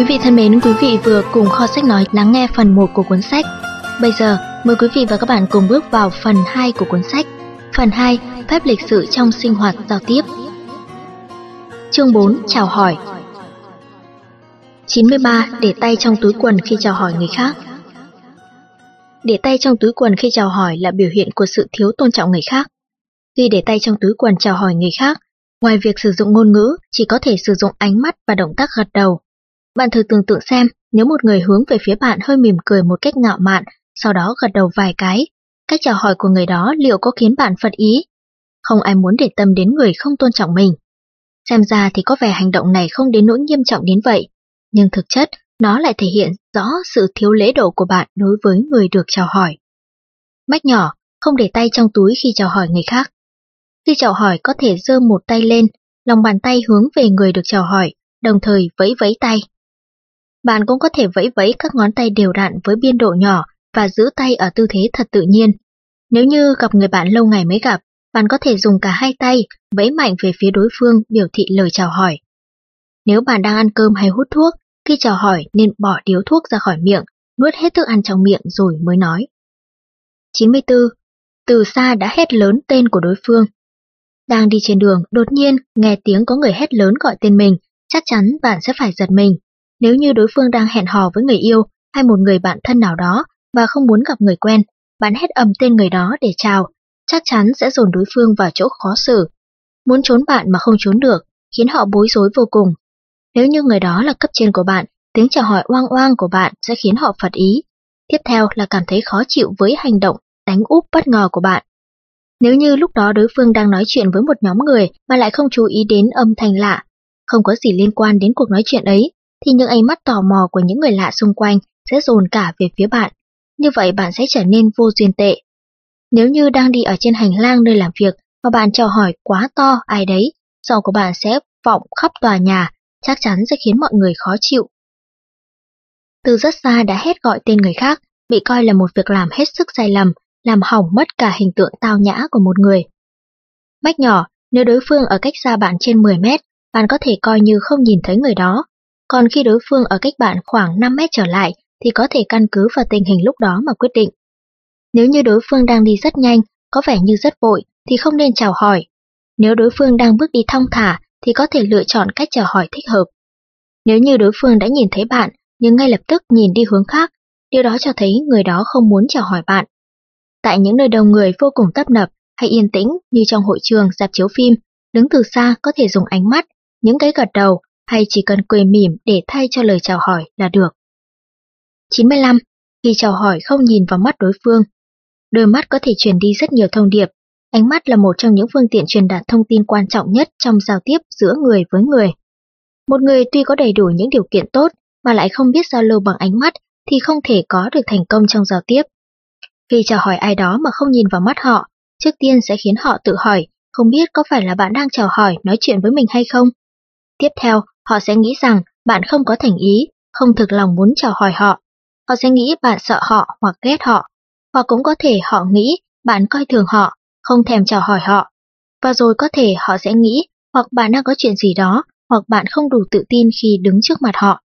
Quý vị thân mến, quý vị vừa cùng kho sách nói lắng nghe phần 1 của cuốn sách. Bây giờ, mời quý vị và các bạn cùng bước vào phần 2 của cuốn sách. Phần 2, phép lịch sự trong sinh hoạt giao tiếp. Chương 4, chào hỏi. 93. Để tay trong túi quần khi chào hỏi người khác. Để tay trong túi quần khi chào hỏi là biểu hiện của sự thiếu tôn trọng người khác. Khi để tay trong túi quần chào hỏi người khác, ngoài việc sử dụng ngôn ngữ, chỉ có thể sử dụng ánh mắt và động tác gật đầu. Bạn thử tưởng tượng xem, nếu một người hướng về phía bạn hơi mỉm cười một cách ngạo mạn, sau đó gật đầu vài cái, cách chào hỏi của người đó liệu có khiến bạn phật ý? Không ai muốn để tâm đến người không tôn trọng mình. Xem ra thì có vẻ hành động này không đến nỗi nghiêm trọng đến vậy, nhưng thực chất nó lại thể hiện rõ sự thiếu lễ độ của bạn đối với người được chào hỏi. Mách nhỏ, không để tay trong túi khi chào hỏi người khác. Khi chào hỏi có thể giơ một tay lên, lòng bàn tay hướng về người được chào hỏi, đồng thời vẫy vẫy tay. Bạn cũng có thể vẫy vẫy các ngón tay đều đặn với biên độ nhỏ và giữ tay ở tư thế thật tự nhiên. Nếu như gặp người bạn lâu ngày mới gặp, bạn có thể dùng cả hai tay vẫy mạnh về phía đối phương biểu thị lời chào hỏi. Nếu bạn đang ăn cơm hay hút thuốc, khi chào hỏi nên bỏ điếu thuốc ra khỏi miệng, nuốt hết thức ăn trong miệng rồi mới nói. 94. Từ xa đã hét lớn tên của đối phương. Đang đi trên đường, đột nhiên nghe tiếng có người hét lớn gọi tên mình, chắc chắn bạn sẽ phải giật mình. Nếu như đối phương đang hẹn hò với người yêu hay một người bạn thân nào đó và không muốn gặp người quen, bạn hét ầm tên người đó để chào, chắc chắn sẽ dồn đối phương vào chỗ khó xử. Muốn trốn bạn mà không trốn được, khiến họ bối rối vô cùng. Nếu như người đó là cấp trên của bạn, tiếng chào hỏi oang oang của bạn sẽ khiến họ phật ý. Tiếp theo là cảm thấy khó chịu với hành động đánh úp bất ngờ của bạn. Nếu như lúc đó đối phương đang nói chuyện với một nhóm người mà lại không chú ý đến âm thanh lạ, không có gì liên quan đến cuộc nói chuyện ấy, thì những ánh mắt tò mò của những người lạ xung quanh sẽ dồn cả về phía bạn. Như vậy bạn sẽ trở nên vô duyên tệ. Nếu như đang đi ở trên hành lang nơi làm việc và bạn chào hỏi quá to ai đấy, giọng của bạn sẽ vọng khắp tòa nhà, chắc chắn sẽ khiến mọi người khó chịu. Từ rất xa đã hét gọi tên người khác, bị coi là một việc làm hết sức sai lầm, làm hỏng mất cả hình tượng tao nhã của một người. Mách nhỏ, nếu đối phương ở cách xa bạn trên 10 mét, bạn có thể coi như không nhìn thấy người đó. Còn khi đối phương ở cách bạn khoảng 5 mét trở lại, thì có thể căn cứ vào tình hình lúc đó mà quyết định. Nếu như đối phương đang đi rất nhanh, có vẻ như rất vội, thì không nên chào hỏi. Nếu đối phương đang bước đi thong thả, thì có thể lựa chọn cách chào hỏi thích hợp. Nếu như đối phương đã nhìn thấy bạn, nhưng ngay lập tức nhìn đi hướng khác, điều đó cho thấy người đó không muốn chào hỏi bạn. Tại những nơi đông người vô cùng tấp nập hay yên tĩnh như trong hội trường, dạp chiếu phim, đứng từ xa có thể dùng ánh mắt, những cái gật đầu hay chỉ cần cười mỉm để thay cho lời chào hỏi là được. 95. Khi chào hỏi không nhìn vào mắt đối phương. Đôi mắt có thể truyền đi rất nhiều thông điệp. Ánh mắt là một trong những phương tiện truyền đạt thông tin quan trọng nhất trong giao tiếp giữa người với người. Một người tuy có đầy đủ những điều kiện tốt mà lại không biết giao lưu bằng ánh mắt thì không thể có được thành công trong giao tiếp. Khi chào hỏi ai đó mà không nhìn vào mắt họ, trước tiên sẽ khiến họ tự hỏi, không biết có phải là bạn đang chào hỏi nói chuyện với mình hay không. Tiếp theo, họ sẽ nghĩ rằng bạn không có thành ý, không thực lòng muốn chào hỏi họ. Họ sẽ nghĩ bạn sợ họ hoặc ghét họ, hoặc cũng có thể họ nghĩ bạn coi thường họ, không thèm chào hỏi họ. Và rồi có thể họ sẽ nghĩ hoặc bạn đang có chuyện gì đó, hoặc bạn không đủ tự tin khi đứng trước mặt họ.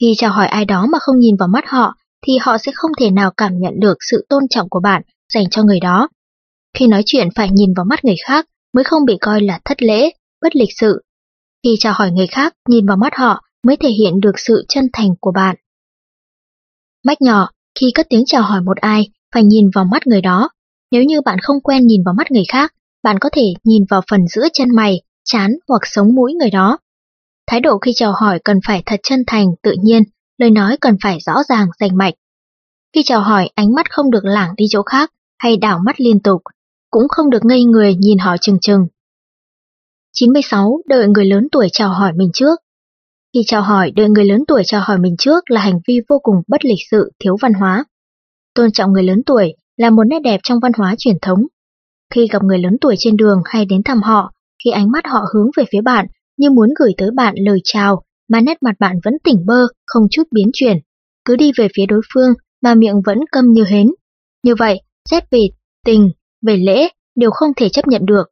Khi chào hỏi ai đó mà không nhìn vào mắt họ, thì họ sẽ không thể nào cảm nhận được sự tôn trọng của bạn dành cho người đó. Khi nói chuyện phải nhìn vào mắt người khác mới không bị coi là thất lễ, bất lịch sự. Khi chào hỏi người khác, nhìn vào mắt họ mới thể hiện được sự chân thành của bạn. Mách nhỏ, khi cất tiếng chào hỏi một ai, phải nhìn vào mắt người đó. Nếu như bạn không quen nhìn vào mắt người khác, bạn có thể nhìn vào phần giữa chân mày, chán hoặc sống mũi người đó. Thái độ khi chào hỏi cần phải thật chân thành, tự nhiên, lời nói cần phải rõ ràng, rành mạch. Khi chào hỏi, ánh mắt không được lảng đi chỗ khác hay đảo mắt liên tục, cũng không được ngây người nhìn họ chừng chừng. 96. Đợi người lớn tuổi chào hỏi mình trước Khi chào hỏi, đợi người lớn tuổi chào hỏi mình trước là hành vi vô cùng bất lịch sự, thiếu văn hóa. Tôn trọng người lớn tuổi là một nét đẹp trong văn hóa truyền thống. Khi gặp người lớn tuổi trên đường hay đến thăm họ, khi ánh mắt họ hướng về phía bạn như muốn gửi tới bạn lời chào, mà nét mặt bạn vẫn tỉnh bơ, không chút biến chuyển, cứ đi về phía đối phương mà miệng vẫn câm như hến. Như vậy, xét về tình, về lễ đều không thể chấp nhận được.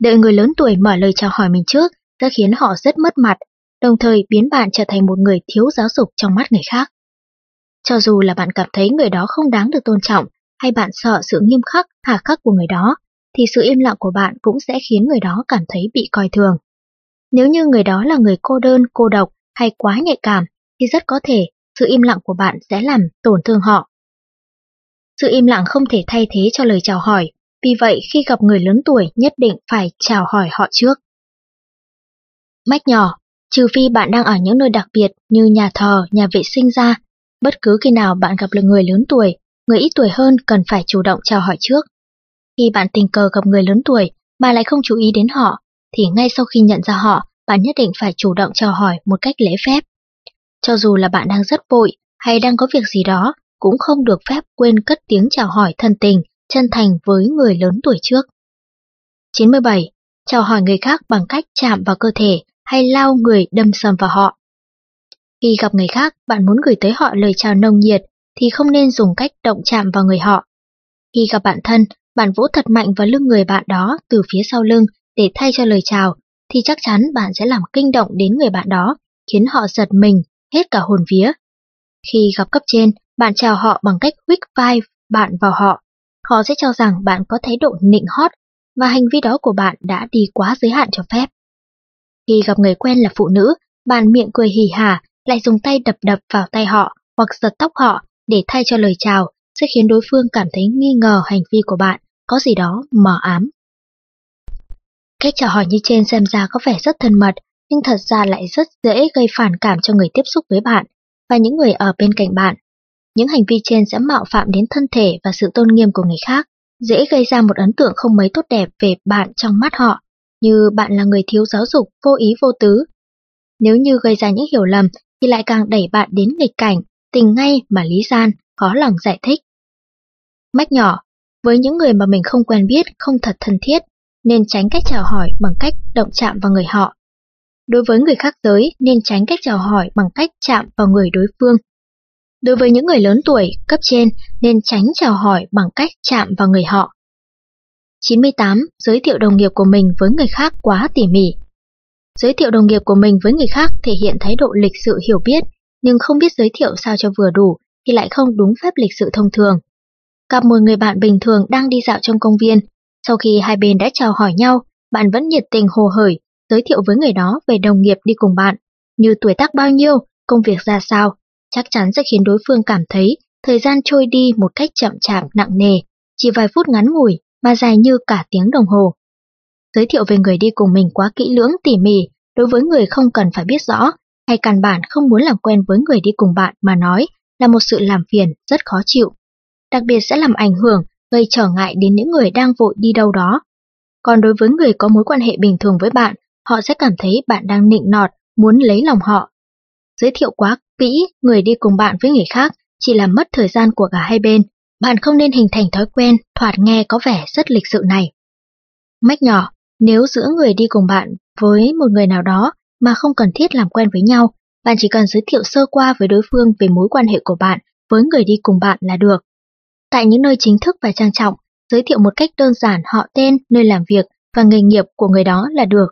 Đợi người lớn tuổi mở lời chào hỏi mình trước sẽ khiến họ rất mất mặt, đồng thời biến bạn trở thành một người thiếu giáo dục trong mắt người khác. Cho dù là bạn cảm thấy người đó không đáng được tôn trọng, hay bạn sợ sự nghiêm khắc, hà khắc của người đó, thì sự im lặng của bạn cũng sẽ khiến người đó cảm thấy bị coi thường. Nếu như người đó là người cô đơn, cô độc hay quá nhạy cảm, thì rất có thể sự im lặng của bạn sẽ làm tổn thương họ. Sự im lặng không thể thay thế cho lời chào hỏi, vì vậy khi gặp người lớn tuổi nhất định phải chào hỏi họ trước. Mách nhỏ, trừ phi bạn đang ở những nơi đặc biệt như nhà thờ, nhà vệ sinh ra, bất cứ khi nào bạn gặp được người lớn tuổi, người ít tuổi hơn cần phải chủ động chào hỏi trước. Khi bạn tình cờ gặp người lớn tuổi mà lại không chú ý đến họ, thì ngay sau khi nhận ra họ, bạn nhất định phải chủ động chào hỏi một cách lễ phép. Cho dù là bạn đang rất vội hay đang có việc gì đó, cũng không được phép quên cất tiếng chào hỏi thân tình, chân thành với người lớn tuổi trước. 97. Chào hỏi người khác bằng cách chạm vào cơ thể hay lao người đâm sầm vào họ. Khi gặp người khác, bạn muốn gửi tới họ lời chào nồng nhiệt thì không nên dùng cách động chạm vào người họ. Khi gặp bạn thân, bạn vỗ thật mạnh vào lưng người bạn đó từ phía sau lưng để thay cho lời chào, thì chắc chắn bạn sẽ làm kinh động đến người bạn đó, khiến họ giật mình, hết cả hồn vía. Khi gặp cấp trên, bạn chào họ bằng cách huých vai bạn vào họ. Họ sẽ cho rằng bạn có thái độ nịnh hót và hành vi đó của bạn đã đi quá giới hạn cho phép. Khi gặp người quen là phụ nữ, bạn miệng cười hì hả, lại dùng tay đập đập vào tay họ hoặc giật tóc họ để thay cho lời chào, sẽ khiến đối phương cảm thấy nghi ngờ hành vi của bạn có gì đó mờ ám. Cách chào hỏi như trên xem ra có vẻ rất thân mật, nhưng thật ra lại rất dễ gây phản cảm cho người tiếp xúc với bạn và những người ở bên cạnh bạn. Những hành vi trên sẽ mạo phạm đến thân thể và sự tôn nghiêm của người khác, dễ gây ra một ấn tượng không mấy tốt đẹp về bạn trong mắt họ, như bạn là người thiếu giáo dục, vô ý vô tứ. Nếu như gây ra những hiểu lầm thì lại càng đẩy bạn đến nghịch cảnh, tình ngay mà lý gian, khó lòng giải thích. Mách nhỏ, với những người mà mình không quen biết, không thật thân thiết, nên tránh cách chào hỏi bằng cách động chạm vào người họ. Đối với người khác giới, nên tránh cách chào hỏi bằng cách chạm vào người đối phương. Đối với những người lớn tuổi, cấp trên, nên tránh chào hỏi bằng cách chạm vào người họ. 98. Giới thiệu đồng nghiệp của mình với người khác quá tỉ mỉ. Giới thiệu đồng nghiệp của mình với người khác thể hiện thái độ lịch sự hiểu biết, nhưng không biết giới thiệu sao cho vừa đủ thì lại không đúng phép lịch sự thông thường. Gặp một người bạn bình thường đang đi dạo trong công viên, sau khi hai bên đã chào hỏi nhau, bạn vẫn nhiệt tình hồ hởi, giới thiệu với người đó về đồng nghiệp đi cùng bạn, như tuổi tác bao nhiêu, công việc ra sao, chắc chắn sẽ khiến đối phương cảm thấy thời gian trôi đi một cách chậm chạp nặng nề, chỉ vài phút ngắn ngủi mà dài như cả tiếng đồng hồ. Giới thiệu về người đi cùng mình quá kỹ lưỡng tỉ mỉ, đối với người không cần phải biết rõ, hay căn bản không muốn làm quen với người đi cùng bạn mà nói là một sự làm phiền rất khó chịu. Đặc biệt sẽ làm ảnh hưởng, gây trở ngại đến những người đang vội đi đâu đó. Còn đối với người có mối quan hệ bình thường với bạn, họ sẽ cảm thấy bạn đang nịnh nọt, muốn lấy lòng họ. Giới thiệu quá kỹ người đi cùng bạn với người khác chỉ làm mất thời gian của cả hai bên. Bạn không nên hình thành thói quen thoạt nghe có vẻ rất lịch sự này. Mách nhỏ, nếu giữa người đi cùng bạn với một người nào đó mà không cần thiết làm quen với nhau, bạn chỉ cần giới thiệu sơ qua với đối phương về mối quan hệ của bạn với người đi cùng bạn là được. Tại những nơi chính thức và trang trọng, giới thiệu một cách đơn giản họ tên, nơi làm việc và nghề nghiệp của người đó là được.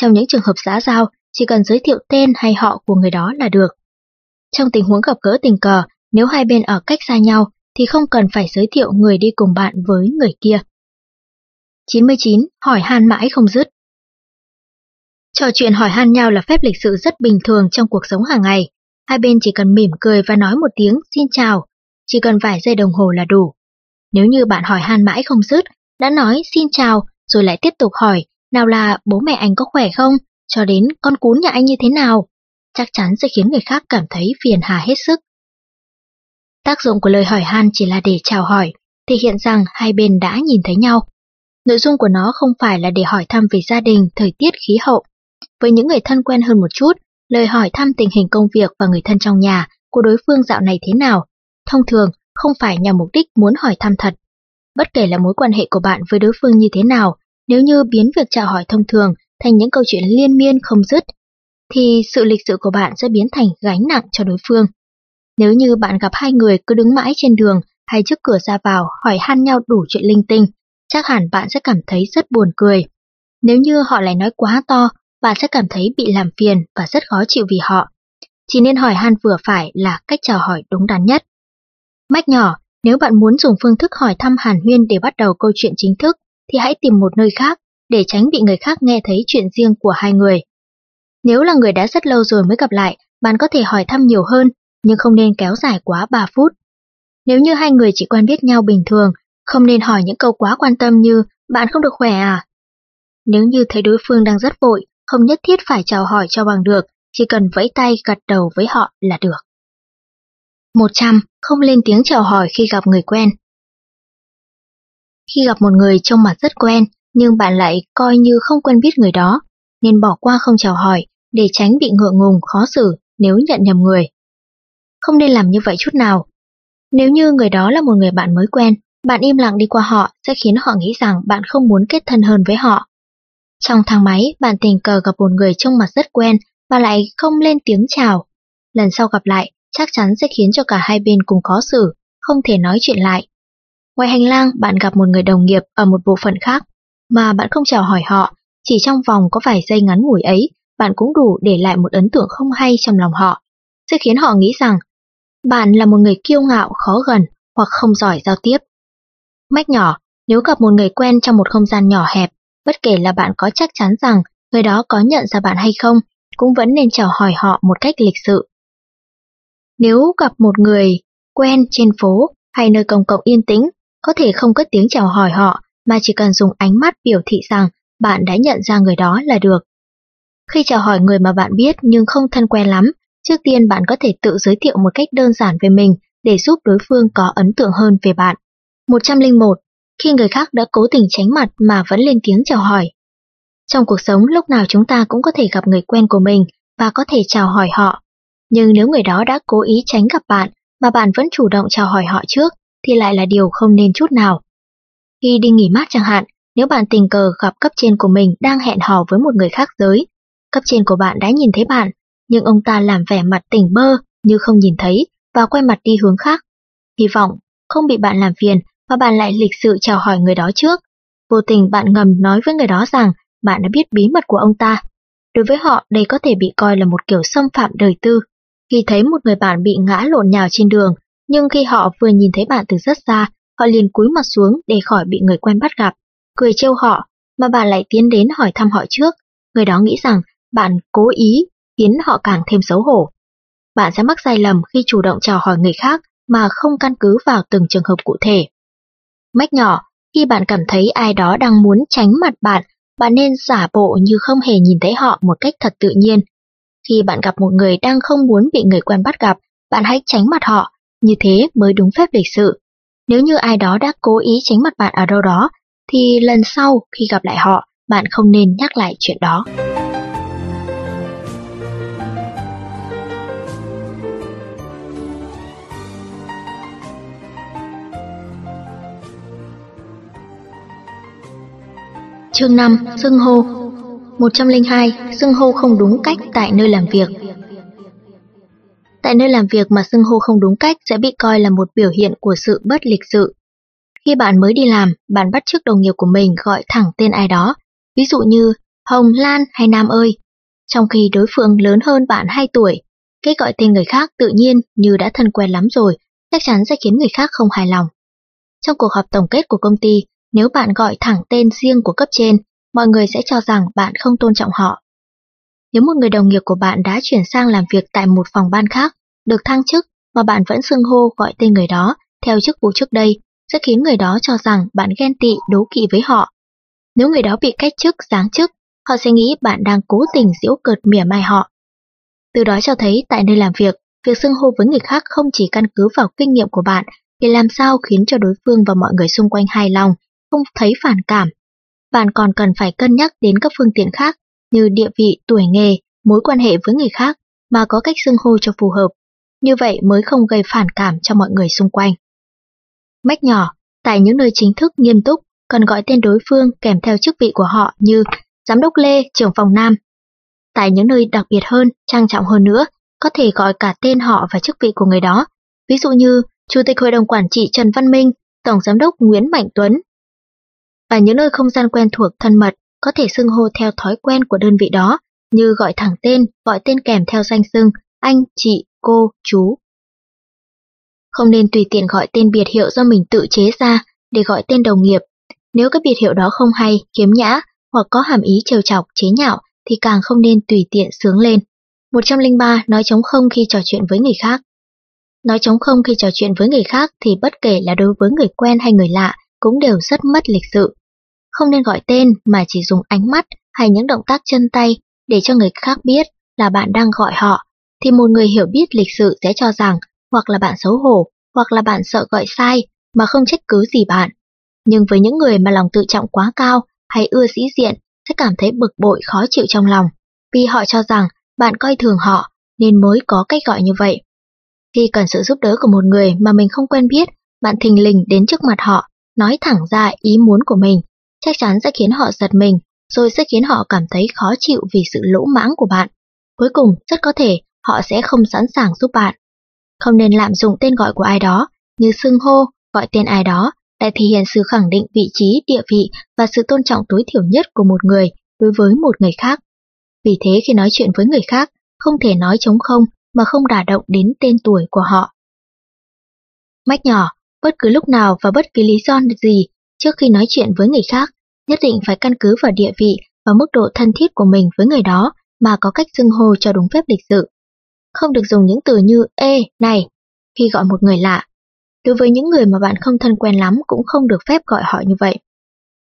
Trong những trường hợp xã giao, chỉ cần giới thiệu tên hay họ của người đó là được. Trong tình huống gặp gỡ tình cờ, nếu hai bên ở cách xa nhau, thì không cần phải giới thiệu người đi cùng bạn với người kia. 99. Hỏi han mãi không dứt Trò chuyện hỏi han nhau là phép lịch sự rất bình thường trong cuộc sống hàng ngày. Hai bên chỉ cần mỉm cười và nói một tiếng xin chào, chỉ cần vài giây đồng hồ là đủ. Nếu như bạn hỏi han mãi không dứt, đã nói xin chào rồi lại tiếp tục hỏi nào là bố mẹ anh có khỏe không, cho đến con cún nhà anh như thế nào, chắc chắn sẽ khiến người khác cảm thấy phiền hà hết sức. Tác dụng của lời hỏi han chỉ là để chào hỏi, thể hiện rằng hai bên đã nhìn thấy nhau. Nội dung của nó không phải là để hỏi thăm về gia đình, thời tiết, khí hậu. Với những người thân quen hơn một chút, lời hỏi thăm tình hình công việc và người thân trong nhà của đối phương dạo này thế nào, thông thường không phải nhằm mục đích muốn hỏi thăm thật. Bất kể là mối quan hệ của bạn với đối phương như thế nào, nếu như biến việc chào hỏi thông thường thành những câu chuyện liên miên không dứt, thì sự lịch sự của bạn sẽ biến thành gánh nặng cho đối phương. Nếu như bạn gặp hai người cứ đứng mãi trên đường hay trước cửa ra vào hỏi han nhau đủ chuyện linh tinh, chắc hẳn bạn sẽ cảm thấy rất buồn cười. Nếu như họ lại nói quá to bạn sẽ cảm thấy bị làm phiền và rất khó chịu vì họ. Chỉ nên hỏi han vừa phải là cách chào hỏi đúng đắn nhất. Mách nhỏ, nếu bạn muốn dùng phương thức hỏi thăm Hàn Huyên để bắt đầu câu chuyện chính thức, thì hãy tìm một nơi khác để tránh bị người khác nghe thấy chuyện riêng của hai người. Nếu là người đã rất lâu rồi mới gặp lại, bạn có thể hỏi thăm nhiều hơn, nhưng không nên kéo dài quá 3 phút. Nếu như hai người chỉ quen biết nhau bình thường, không nên hỏi những câu quá quan tâm như bạn không được khỏe à? Nếu như thấy đối phương đang rất vội, không nhất thiết phải chào hỏi cho bằng được, chỉ cần vẫy tay gật đầu với họ là được. 100. Không lên tiếng chào hỏi khi gặp người quen. Khi gặp một người trông mặt rất quen, nhưng bạn lại coi như không quen biết người đó, nên bỏ qua không chào hỏi để tránh bị ngượng ngùng khó xử nếu nhận nhầm người. Không nên làm như vậy chút nào. Nếu như người đó là một người bạn mới quen, bạn im lặng đi qua họ sẽ khiến họ nghĩ rằng bạn không muốn kết thân hơn với họ. Trong thang máy, bạn tình cờ gặp một người trông mặt rất quen và lại không lên tiếng chào. Lần sau gặp lại, chắc chắn sẽ khiến cho cả hai bên cùng khó xử, không thể nói chuyện lại. Ngoài hành lang, bạn gặp một người đồng nghiệp ở một bộ phận khác, mà bạn không chào hỏi họ, chỉ trong vòng có vài giây ngắn ngủi ấy, bạn cũng đủ để lại một ấn tượng không hay trong lòng họ, sẽ khiến họ nghĩ rằng bạn là một người kiêu ngạo, khó gần hoặc không giỏi giao tiếp. Mách nhỏ, nếu gặp một người quen trong một không gian nhỏ hẹp, bất kể là bạn có chắc chắn rằng người đó có nhận ra bạn hay không, cũng vẫn nên chào hỏi họ một cách lịch sự. Nếu gặp một người quen trên phố hay nơi công cộng yên tĩnh, có thể không cất tiếng chào hỏi họ mà chỉ cần dùng ánh mắt biểu thị rằng bạn đã nhận ra người đó là được. Khi chào hỏi người mà bạn biết nhưng không thân quen lắm, trước tiên bạn có thể tự giới thiệu một cách đơn giản về mình để giúp đối phương có ấn tượng hơn về bạn. 101. Khi người khác đã cố tình tránh mặt mà vẫn lên tiếng chào hỏi. Trong cuộc sống lúc nào chúng ta cũng có thể gặp người quen của mình và có thể chào hỏi họ. Nhưng nếu người đó đã cố ý tránh gặp bạn mà bạn vẫn chủ động chào hỏi họ trước thì lại là điều không nên chút nào. Khi đi nghỉ mát chẳng hạn, nếu bạn tình cờ gặp cấp trên của mình đang hẹn hò với một người khác giới, cấp trên của bạn đã nhìn thấy bạn, nhưng ông ta làm vẻ mặt tỉnh bơ như không nhìn thấy và quay mặt đi hướng khác. Hy vọng không bị bạn làm phiền và bạn lại lịch sự chào hỏi người đó trước. Vô tình bạn ngầm nói với người đó rằng bạn đã biết bí mật của ông ta. Đối với họ, đây có thể bị coi là một kiểu xâm phạm đời tư. Khi thấy một người bạn bị ngã lộn nhào trên đường, nhưng khi họ vừa nhìn thấy bạn từ rất xa, họ liền cúi mặt xuống để khỏi bị người quen bắt gặp, cười trêu họ, mà bạn lại tiến đến hỏi thăm họ trước. Người đó nghĩ rằng bạn cố ý khiến họ càng thêm xấu hổ. Bạn sẽ mắc sai lầm khi chủ động chào hỏi người khác mà không căn cứ vào từng trường hợp cụ thể. Mách nhỏ, khi bạn cảm thấy ai đó đang muốn tránh mặt bạn, bạn nên giả bộ như không hề nhìn thấy họ một cách thật tự nhiên. Khi bạn gặp một người đang không muốn bị người quen bắt gặp, bạn hãy tránh mặt họ, như thế mới đúng phép lịch sự. Nếu như ai đó đã cố ý tránh mặt bạn ở đâu đó, thì lần sau khi gặp lại họ, bạn không nên nhắc lại chuyện đó. Chương 5. sưng hô 102. sưng hô không đúng cách tại nơi làm việc Tại nơi làm việc mà xưng hô không đúng cách sẽ bị coi là một biểu hiện của sự bất lịch sự. Khi bạn mới đi làm, bạn bắt chước đồng nghiệp của mình gọi thẳng tên ai đó, ví dụ như Hồng, Lan hay Nam ơi. Trong khi đối phương lớn hơn bạn 2 tuổi, cái gọi tên người khác tự nhiên như đã thân quen lắm rồi, chắc chắn sẽ khiến người khác không hài lòng. Trong cuộc họp tổng kết của công ty, nếu bạn gọi thẳng tên riêng của cấp trên, mọi người sẽ cho rằng bạn không tôn trọng họ. Nếu một người đồng nghiệp của bạn đã chuyển sang làm việc tại một phòng ban khác, được thăng chức mà bạn vẫn xưng hô gọi tên người đó theo chức vụ trước đây, sẽ khiến người đó cho rằng bạn ghen tị đố kỵ với họ. Nếu người đó bị cách chức, giáng chức, họ sẽ nghĩ bạn đang cố tình giễu cợt mỉa mai họ. Từ đó cho thấy tại nơi làm việc, việc xưng hô với người khác không chỉ căn cứ vào kinh nghiệm của bạn để làm sao khiến cho đối phương và mọi người xung quanh hài lòng, không thấy phản cảm. Bạn còn cần phải cân nhắc đến các phương tiện khác như địa vị, tuổi nghề, mối quan hệ với người khác mà có cách xưng hô cho phù hợp. Như vậy mới không gây phản cảm cho mọi người xung quanh. Mách nhỏ, tại những nơi chính thức nghiêm túc, cần gọi tên đối phương kèm theo chức vị của họ như Giám đốc Lê, trưởng phòng Nam. Tại những nơi đặc biệt hơn, trang trọng hơn nữa, có thể gọi cả tên họ và chức vị của người đó. Ví dụ như Chủ tịch Hội đồng Quản trị Trần Văn Minh, Tổng Giám đốc Nguyễn Mạnh Tuấn. Ở những nơi không gian quen thuộc thân mật, có thể xưng hô theo thói quen của đơn vị đó, như gọi thẳng tên, gọi tên kèm theo danh xưng, anh, chị, cô, chú. Không nên tùy tiện gọi tên biệt hiệu do mình tự chế ra để gọi tên đồng nghiệp. Nếu các biệt hiệu đó không hay, kiếm nhã hoặc có hàm ý trêu chọc, chế nhạo thì càng không nên tùy tiện sướng lên. 103. Nói chống không khi trò chuyện với người khác Nói chống không khi trò chuyện với người khác thì bất kể là đối với người quen hay người lạ cũng đều rất mất lịch sự. Không nên gọi tên mà chỉ dùng ánh mắt hay những động tác chân tay để cho người khác biết là bạn đang gọi họ, thì một người hiểu biết lịch sự sẽ cho rằng hoặc là bạn xấu hổ, hoặc là bạn sợ gọi sai mà không trách cứ gì bạn. Nhưng với những người mà lòng tự trọng quá cao hay ưa sĩ diện sẽ cảm thấy bực bội khó chịu trong lòng, vì họ cho rằng bạn coi thường họ nên mới có cách gọi như vậy. Khi cần sự giúp đỡ của một người mà mình không quen biết, bạn thình lình đến trước mặt họ, nói thẳng ra ý muốn của mình, chắc chắn sẽ khiến họ giật mình, rồi sẽ khiến họ cảm thấy khó chịu vì sự lỗ mãng của bạn. Cuối cùng, rất có thể họ sẽ không sẵn sàng giúp bạn. Không nên lạm dụng tên gọi của ai đó, như xưng hô, gọi tên ai đó, để thể hiện sự khẳng định vị trí, địa vị và sự tôn trọng tối thiểu nhất của một người đối với một người khác. Vì thế khi nói chuyện với người khác, không thể nói chống không mà không đả động đến tên tuổi của họ. Mách nhỏ, bất cứ lúc nào và bất cứ lý do gì trước khi nói chuyện với người khác, nhất định phải căn cứ vào địa vị và mức độ thân thiết của mình với người đó mà có cách xưng hô cho đúng phép lịch sự. Không được dùng những từ như ê, này khi gọi một người lạ. Đối với những người mà bạn không thân quen lắm cũng không được phép gọi họ như vậy.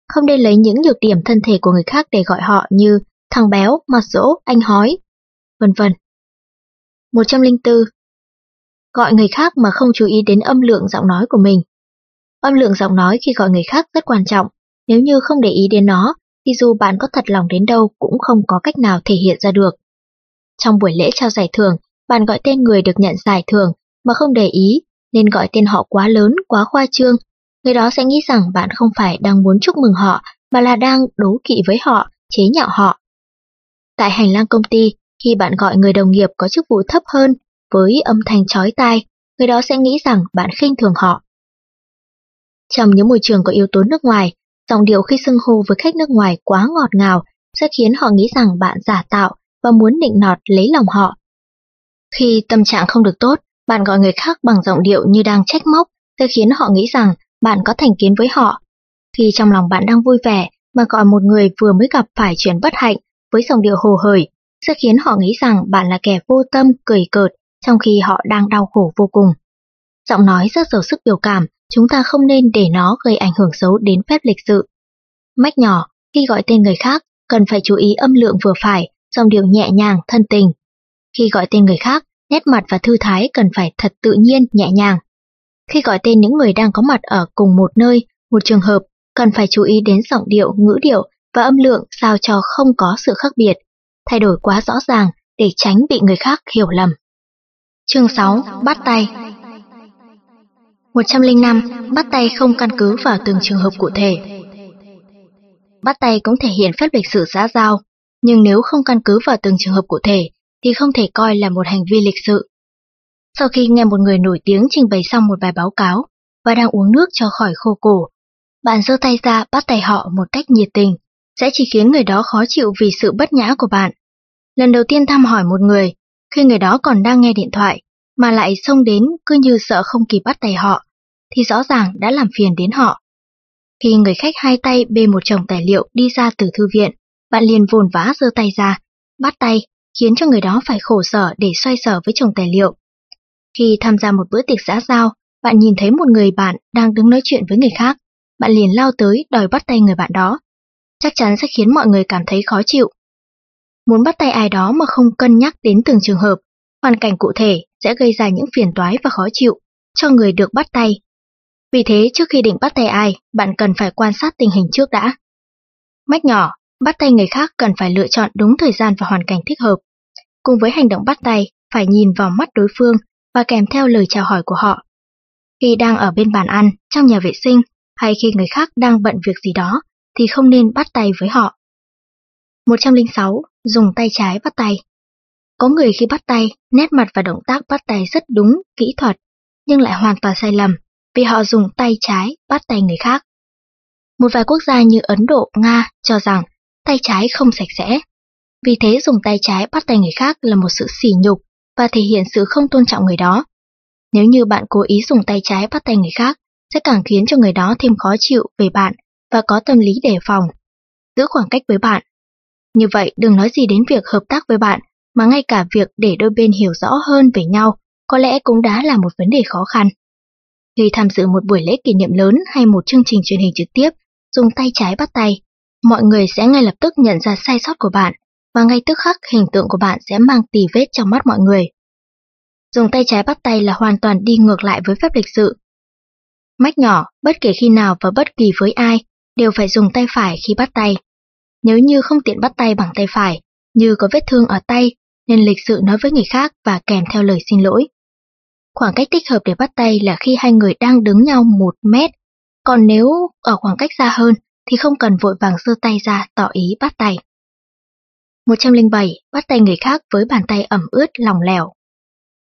Không nên lấy những nhược điểm thân thể của người khác để gọi họ như thằng béo, mặt dỗ, anh hói, vân vân. 104. Gọi người khác mà không chú ý đến âm lượng giọng nói của mình. Âm lượng giọng nói khi gọi người khác rất quan trọng, nếu như không để ý đến nó, thì dù bạn có thật lòng đến đâu cũng không có cách nào thể hiện ra được. Trong buổi lễ trao giải thưởng, bạn gọi tên người được nhận giải thưởng mà không để ý, nên gọi tên họ quá lớn, quá khoa trương. Người đó sẽ nghĩ rằng bạn không phải đang muốn chúc mừng họ, mà là đang đố kỵ với họ, chế nhạo họ. Tại hành lang công ty, khi bạn gọi người đồng nghiệp có chức vụ thấp hơn với âm thanh chói tai, người đó sẽ nghĩ rằng bạn khinh thường họ. Trong những môi trường có yếu tố nước ngoài, giọng điệu khi xưng hô với khách nước ngoài quá ngọt ngào sẽ khiến họ nghĩ rằng bạn giả tạo và muốn định nọt lấy lòng họ. Khi tâm trạng không được tốt, bạn gọi người khác bằng giọng điệu như đang trách móc sẽ khiến họ nghĩ rằng bạn có thành kiến với họ. Khi trong lòng bạn đang vui vẻ mà gọi một người vừa mới gặp phải chuyện bất hạnh với giọng điệu hồ hởi sẽ khiến họ nghĩ rằng bạn là kẻ vô tâm, cười cợt, trong khi họ đang đau khổ vô cùng. Giọng nói rất giàu sức biểu cảm, chúng ta không nên để nó gây ảnh hưởng xấu đến phép lịch sự. Mách nhỏ, khi gọi tên người khác, cần phải chú ý âm lượng vừa phải, dòng điệu nhẹ nhàng, thân tình. Khi gọi tên người khác, nét mặt và thư thái cần phải thật tự nhiên, nhẹ nhàng. Khi gọi tên những người đang có mặt ở cùng một nơi, một trường hợp, cần phải chú ý đến giọng điệu, ngữ điệu và âm lượng sao cho không có sự khác biệt, thay đổi quá rõ ràng để tránh bị người khác hiểu lầm. Chương 6. Bắt tay 105. Bắt tay không căn cứ vào từng trường hợp cụ thể. Bắt tay cũng thể hiện phép lịch sử xã giao, nhưng nếu không căn cứ vào từng trường hợp cụ thể thì không thể coi là một hành vi lịch sự. Sau khi nghe một người nổi tiếng trình bày xong một bài báo cáo và đang uống nước cho khỏi khô cổ, bạn giơ tay ra bắt tay họ một cách nhiệt tình, sẽ chỉ khiến người đó khó chịu vì sự bất nhã của bạn. Lần đầu tiên thăm hỏi một người, khi người đó còn đang nghe điện thoại, mà lại xông đến cứ như sợ không kịp bắt tay họ, thì rõ ràng đã làm phiền đến họ. Khi người khách hai tay bê một chồng tài liệu đi ra từ thư viện, bạn liền vồn vã giơ tay ra, bắt tay, khiến cho người đó phải khổ sở để xoay sở với chồng tài liệu. Khi tham gia một bữa tiệc xã giao, bạn nhìn thấy một người bạn đang đứng nói chuyện với người khác, bạn liền lao tới đòi bắt tay người bạn đó. Chắc chắn sẽ khiến mọi người cảm thấy khó chịu. Muốn bắt tay ai đó mà không cân nhắc đến từng trường hợp, hoàn cảnh cụ thể sẽ gây ra những phiền toái và khó chịu cho người được bắt tay. Vì thế trước khi định bắt tay ai, bạn cần phải quan sát tình hình trước đã. Mách nhỏ, bắt tay người khác cần phải lựa chọn đúng thời gian và hoàn cảnh thích hợp. Cùng với hành động bắt tay, phải nhìn vào mắt đối phương và kèm theo lời chào hỏi của họ. Khi đang ở bên bàn ăn, trong nhà vệ sinh, hay khi người khác đang bận việc gì đó, thì không nên bắt tay với họ. 106. Dùng tay trái bắt tay có người khi bắt tay, nét mặt và động tác bắt tay rất đúng, kỹ thuật, nhưng lại hoàn toàn sai lầm vì họ dùng tay trái bắt tay người khác. Một vài quốc gia như Ấn Độ, Nga cho rằng tay trái không sạch sẽ. Vì thế dùng tay trái bắt tay người khác là một sự sỉ nhục và thể hiện sự không tôn trọng người đó. Nếu như bạn cố ý dùng tay trái bắt tay người khác, sẽ càng khiến cho người đó thêm khó chịu về bạn và có tâm lý đề phòng, giữ khoảng cách với bạn. Như vậy đừng nói gì đến việc hợp tác với bạn, mà ngay cả việc để đôi bên hiểu rõ hơn về nhau có lẽ cũng đã là một vấn đề khó khăn. Khi tham dự một buổi lễ kỷ niệm lớn hay một chương trình truyền hình trực tiếp, dùng tay trái bắt tay, mọi người sẽ ngay lập tức nhận ra sai sót của bạn, và ngay tức khắc hình tượng của bạn sẽ mang tì vết trong mắt mọi người. Dùng tay trái bắt tay là hoàn toàn đi ngược lại với phép lịch sự. Mách nhỏ, bất kể khi nào và bất kỳ với ai, đều phải dùng tay phải khi bắt tay. Nếu như không tiện bắt tay bằng tay phải, như có vết thương ở tay, nên lịch sự nói với người khác và kèm theo lời xin lỗi. Khoảng cách thích hợp để bắt tay là khi hai người đang đứng nhau một mét, còn nếu ở khoảng cách xa hơn thì không cần vội vàng giơ tay ra tỏ ý bắt tay. 107. Bắt tay người khác với bàn tay ẩm ướt lỏng lẻo.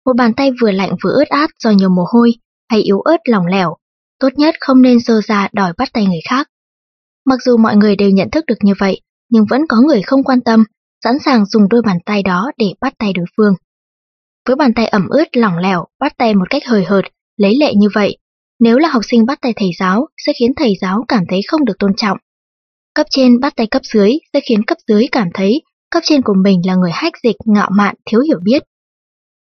Một bàn tay vừa lạnh vừa ướt át do nhiều mồ hôi hay yếu ớt lỏng lẻo, tốt nhất không nên giơ ra đòi bắt tay người khác. Mặc dù mọi người đều nhận thức được như vậy, nhưng vẫn có người không quan tâm, sẵn sàng dùng đôi bàn tay đó để bắt tay đối phương. Với bàn tay ẩm ướt lỏng lẻo, bắt tay một cách hời hợt, lấy lệ như vậy, nếu là học sinh bắt tay thầy giáo sẽ khiến thầy giáo cảm thấy không được tôn trọng. Cấp trên bắt tay cấp dưới sẽ khiến cấp dưới cảm thấy cấp trên của mình là người hách dịch, ngạo mạn, thiếu hiểu biết.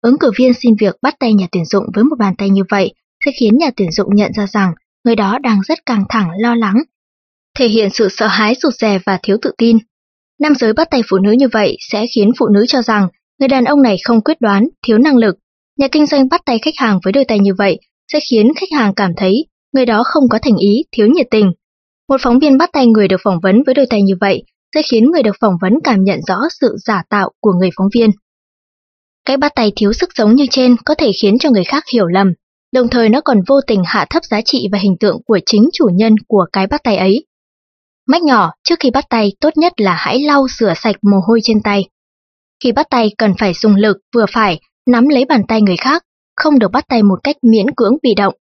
Ứng cử viên xin việc bắt tay nhà tuyển dụng với một bàn tay như vậy sẽ khiến nhà tuyển dụng nhận ra rằng người đó đang rất căng thẳng, lo lắng, thể hiện sự sợ hãi rụt rè và thiếu tự tin. Nam giới bắt tay phụ nữ như vậy sẽ khiến phụ nữ cho rằng người đàn ông này không quyết đoán, thiếu năng lực. Nhà kinh doanh bắt tay khách hàng với đôi tay như vậy sẽ khiến khách hàng cảm thấy người đó không có thành ý, thiếu nhiệt tình. Một phóng viên bắt tay người được phỏng vấn với đôi tay như vậy sẽ khiến người được phỏng vấn cảm nhận rõ sự giả tạo của người phóng viên. Cái bắt tay thiếu sức sống như trên có thể khiến cho người khác hiểu lầm, đồng thời nó còn vô tình hạ thấp giá trị và hình tượng của chính chủ nhân của cái bắt tay ấy. Mách nhỏ, trước khi bắt tay tốt nhất là hãy lau rửa sạch mồ hôi trên tay. Khi bắt tay cần phải dùng lực vừa phải, nắm lấy bàn tay người khác, không được bắt tay một cách miễn cưỡng bị động.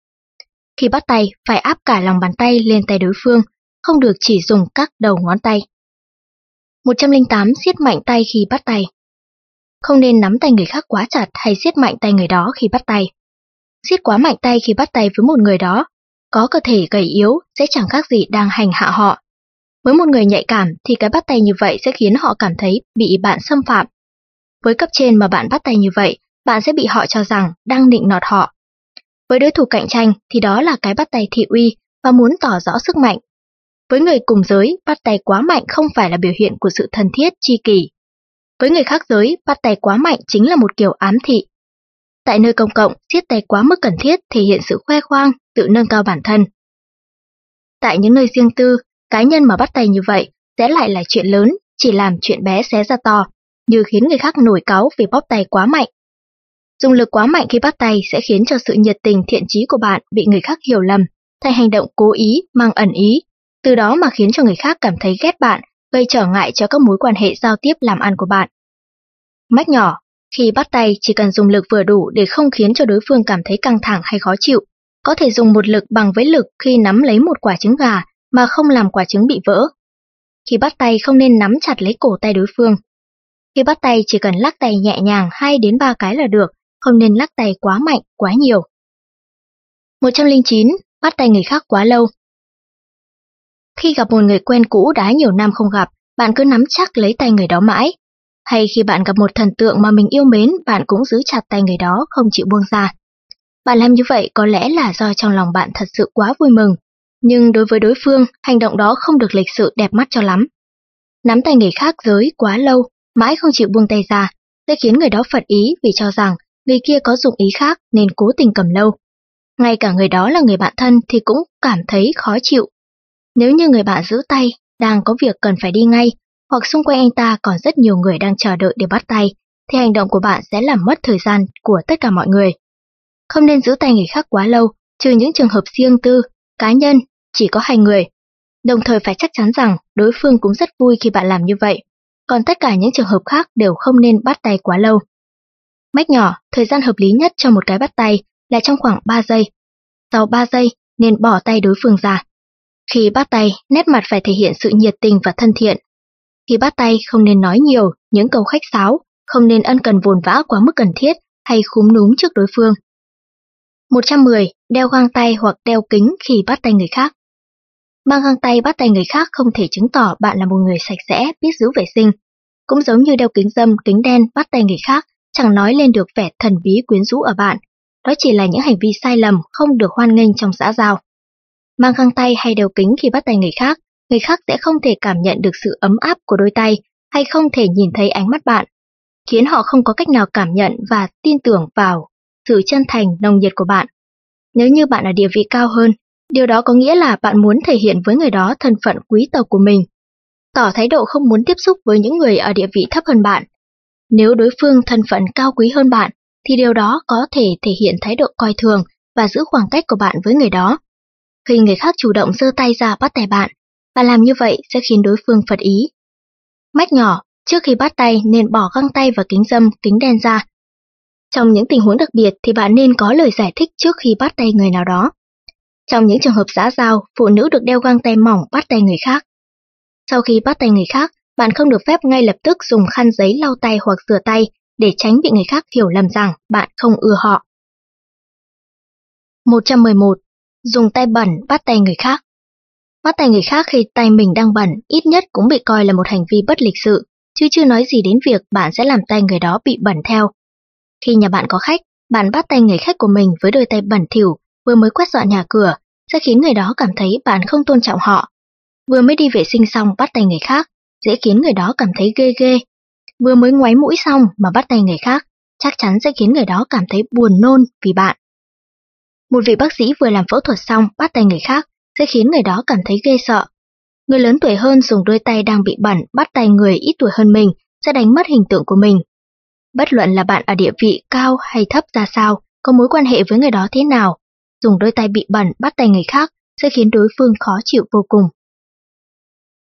Khi bắt tay, phải áp cả lòng bàn tay lên tay đối phương, không được chỉ dùng các đầu ngón tay. 108. Siết mạnh tay khi bắt tay Không nên nắm tay người khác quá chặt hay siết mạnh tay người đó khi bắt tay. Siết quá mạnh tay khi bắt tay với một người đó, có cơ thể gầy yếu sẽ chẳng khác gì đang hành hạ họ. Với một người nhạy cảm thì cái bắt tay như vậy sẽ khiến họ cảm thấy bị bạn xâm phạm. Với cấp trên mà bạn bắt tay như vậy, bạn sẽ bị họ cho rằng đang định nọt họ. Với đối thủ cạnh tranh thì đó là cái bắt tay thị uy và muốn tỏ rõ sức mạnh. Với người cùng giới, bắt tay quá mạnh không phải là biểu hiện của sự thân thiết, chi kỷ. Với người khác giới, bắt tay quá mạnh chính là một kiểu ám thị. Tại nơi công cộng, siết tay quá mức cần thiết thể hiện sự khoe khoang, tự nâng cao bản thân. Tại những nơi riêng tư, cá nhân mà bắt tay như vậy sẽ lại là chuyện lớn, chỉ làm chuyện bé xé ra to, như khiến người khác nổi cáu vì bóp tay quá mạnh. Dùng lực quá mạnh khi bắt tay sẽ khiến cho sự nhiệt tình thiện trí của bạn bị người khác hiểu lầm, thành hành động cố ý, mang ẩn ý, từ đó mà khiến cho người khác cảm thấy ghét bạn, gây trở ngại cho các mối quan hệ giao tiếp làm ăn của bạn. Mách nhỏ, khi bắt tay chỉ cần dùng lực vừa đủ để không khiến cho đối phương cảm thấy căng thẳng hay khó chịu, có thể dùng một lực bằng với lực khi nắm lấy một quả trứng gà mà không làm quả trứng bị vỡ. Khi bắt tay không nên nắm chặt lấy cổ tay đối phương. Khi bắt tay chỉ cần lắc tay nhẹ nhàng 2 đến 3 cái là được, không nên lắc tay quá mạnh, quá nhiều. 109. Bắt tay người khác quá lâu Khi gặp một người quen cũ đã nhiều năm không gặp, bạn cứ nắm chắc lấy tay người đó mãi. Hay khi bạn gặp một thần tượng mà mình yêu mến, bạn cũng giữ chặt tay người đó không chịu buông ra. Bạn làm như vậy có lẽ là do trong lòng bạn thật sự quá vui mừng, nhưng đối với đối phương, hành động đó không được lịch sự đẹp mắt cho lắm. Nắm tay người khác giới quá lâu, mãi không chịu buông tay ra, sẽ khiến người đó phật ý vì cho rằng người kia có dụng ý khác nên cố tình cầm lâu. Ngay cả người đó là người bạn thân thì cũng cảm thấy khó chịu. Nếu như người bạn giữ tay, đang có việc cần phải đi ngay, hoặc xung quanh anh ta còn rất nhiều người đang chờ đợi để bắt tay, thì hành động của bạn sẽ làm mất thời gian của tất cả mọi người. Không nên giữ tay người khác quá lâu, trừ những trường hợp riêng tư, cá nhân, chỉ có hai người. Đồng thời phải chắc chắn rằng đối phương cũng rất vui khi bạn làm như vậy, còn tất cả những trường hợp khác đều không nên bắt tay quá lâu. Mách nhỏ, thời gian hợp lý nhất cho một cái bắt tay là trong khoảng 3 giây. Sau 3 giây, nên bỏ tay đối phương ra. Khi bắt tay, nét mặt phải thể hiện sự nhiệt tình và thân thiện. Khi bắt tay không nên nói nhiều những câu khách sáo, không nên ân cần vồn vã quá mức cần thiết hay khúm núm trước đối phương. 110. Đeo găng tay hoặc đeo kính khi bắt tay người khác. Mang găng tay bắt tay người khác không thể chứng tỏ bạn là một người sạch sẽ, biết giữ vệ sinh. Cũng giống như đeo kính dâm, kính đen bắt tay người khác, chẳng nói lên được vẻ thần bí quyến rũ ở bạn. Đó chỉ là những hành vi sai lầm không được hoan nghênh trong xã giao. Mang găng tay hay đeo kính khi bắt tay người khác, người khác sẽ không thể cảm nhận được sự ấm áp của đôi tay hay không thể nhìn thấy ánh mắt bạn, khiến họ không có cách nào cảm nhận và tin tưởng vào sự chân thành nồng nhiệt của bạn. Nếu như bạn ở địa vị cao hơn, điều đó có nghĩa là bạn muốn thể hiện với người đó thân phận quý tộc của mình. Tỏ thái độ không muốn tiếp xúc với những người ở địa vị thấp hơn bạn. Nếu đối phương thân phận cao quý hơn bạn, thì điều đó có thể thể hiện thái độ coi thường và giữ khoảng cách của bạn với người đó. Khi người khác chủ động giơ tay ra bắt tay bạn, và làm như vậy sẽ khiến đối phương phật ý. Mách nhỏ, trước khi bắt tay nên bỏ găng tay và kính dâm, kính đen ra. Trong những tình huống đặc biệt thì bạn nên có lời giải thích trước khi bắt tay người nào đó. Trong những trường hợp xã giao, phụ nữ được đeo găng tay mỏng bắt tay người khác. Sau khi bắt tay người khác, bạn không được phép ngay lập tức dùng khăn giấy lau tay hoặc rửa tay để tránh bị người khác hiểu lầm rằng bạn không ưa họ. 111. Dùng tay bẩn bắt tay người khác Bắt tay người khác khi tay mình đang bẩn ít nhất cũng bị coi là một hành vi bất lịch sự, chứ chưa nói gì đến việc bạn sẽ làm tay người đó bị bẩn theo. Khi nhà bạn có khách, bạn bắt tay người khách của mình với đôi tay bẩn thỉu vừa mới quét dọn nhà cửa, sẽ khiến người đó cảm thấy bạn không tôn trọng họ. Vừa mới đi vệ sinh xong bắt tay người khác, dễ khiến người đó cảm thấy ghê ghê. Vừa mới ngoáy mũi xong mà bắt tay người khác, chắc chắn sẽ khiến người đó cảm thấy buồn nôn vì bạn. Một vị bác sĩ vừa làm phẫu thuật xong bắt tay người khác, sẽ khiến người đó cảm thấy ghê sợ. Người lớn tuổi hơn dùng đôi tay đang bị bẩn bắt tay người ít tuổi hơn mình sẽ đánh mất hình tượng của mình. Bất luận là bạn ở địa vị cao hay thấp ra sao, có mối quan hệ với người đó thế nào, dùng đôi tay bị bẩn bắt tay người khác sẽ khiến đối phương khó chịu vô cùng.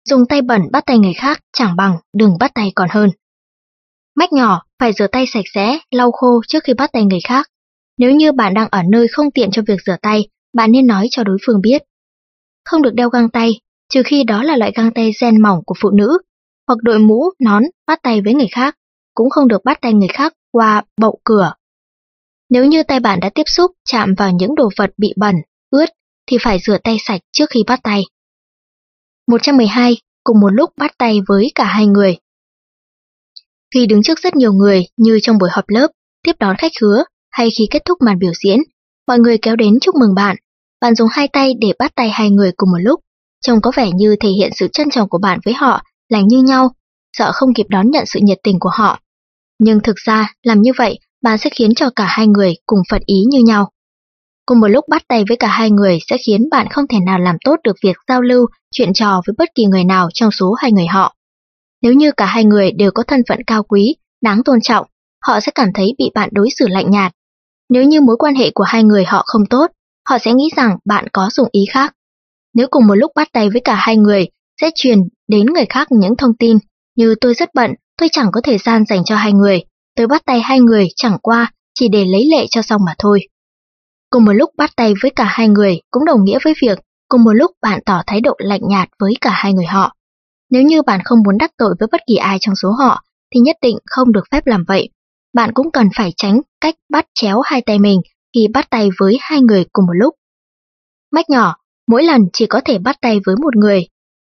Dùng tay bẩn bắt tay người khác chẳng bằng đừng bắt tay còn hơn. Mách nhỏ, phải rửa tay sạch sẽ, lau khô trước khi bắt tay người khác. Nếu như bạn đang ở nơi không tiện cho việc rửa tay, bạn nên nói cho đối phương biết không được đeo găng tay, trừ khi đó là loại găng tay gen mỏng của phụ nữ, hoặc đội mũ, nón, bắt tay với người khác, cũng không được bắt tay người khác qua bậu cửa. Nếu như tay bạn đã tiếp xúc chạm vào những đồ vật bị bẩn, ướt, thì phải rửa tay sạch trước khi bắt tay. 112. Cùng một lúc bắt tay với cả hai người. Khi đứng trước rất nhiều người như trong buổi họp lớp, tiếp đón khách hứa hay khi kết thúc màn biểu diễn, mọi người kéo đến chúc mừng bạn bạn dùng hai tay để bắt tay hai người cùng một lúc, trông có vẻ như thể hiện sự trân trọng của bạn với họ là như nhau, sợ không kịp đón nhận sự nhiệt tình của họ. Nhưng thực ra, làm như vậy, bạn sẽ khiến cho cả hai người cùng phật ý như nhau. Cùng một lúc bắt tay với cả hai người sẽ khiến bạn không thể nào làm tốt được việc giao lưu, chuyện trò với bất kỳ người nào trong số hai người họ. Nếu như cả hai người đều có thân phận cao quý, đáng tôn trọng, họ sẽ cảm thấy bị bạn đối xử lạnh nhạt. Nếu như mối quan hệ của hai người họ không tốt, họ sẽ nghĩ rằng bạn có dụng ý khác. Nếu cùng một lúc bắt tay với cả hai người, sẽ truyền đến người khác những thông tin như tôi rất bận, tôi chẳng có thời gian dành cho hai người, tôi bắt tay hai người chẳng qua chỉ để lấy lệ cho xong mà thôi. Cùng một lúc bắt tay với cả hai người cũng đồng nghĩa với việc cùng một lúc bạn tỏ thái độ lạnh nhạt với cả hai người họ. Nếu như bạn không muốn đắc tội với bất kỳ ai trong số họ, thì nhất định không được phép làm vậy. Bạn cũng cần phải tránh cách bắt chéo hai tay mình khi bắt tay với hai người cùng một lúc. Mách nhỏ, mỗi lần chỉ có thể bắt tay với một người.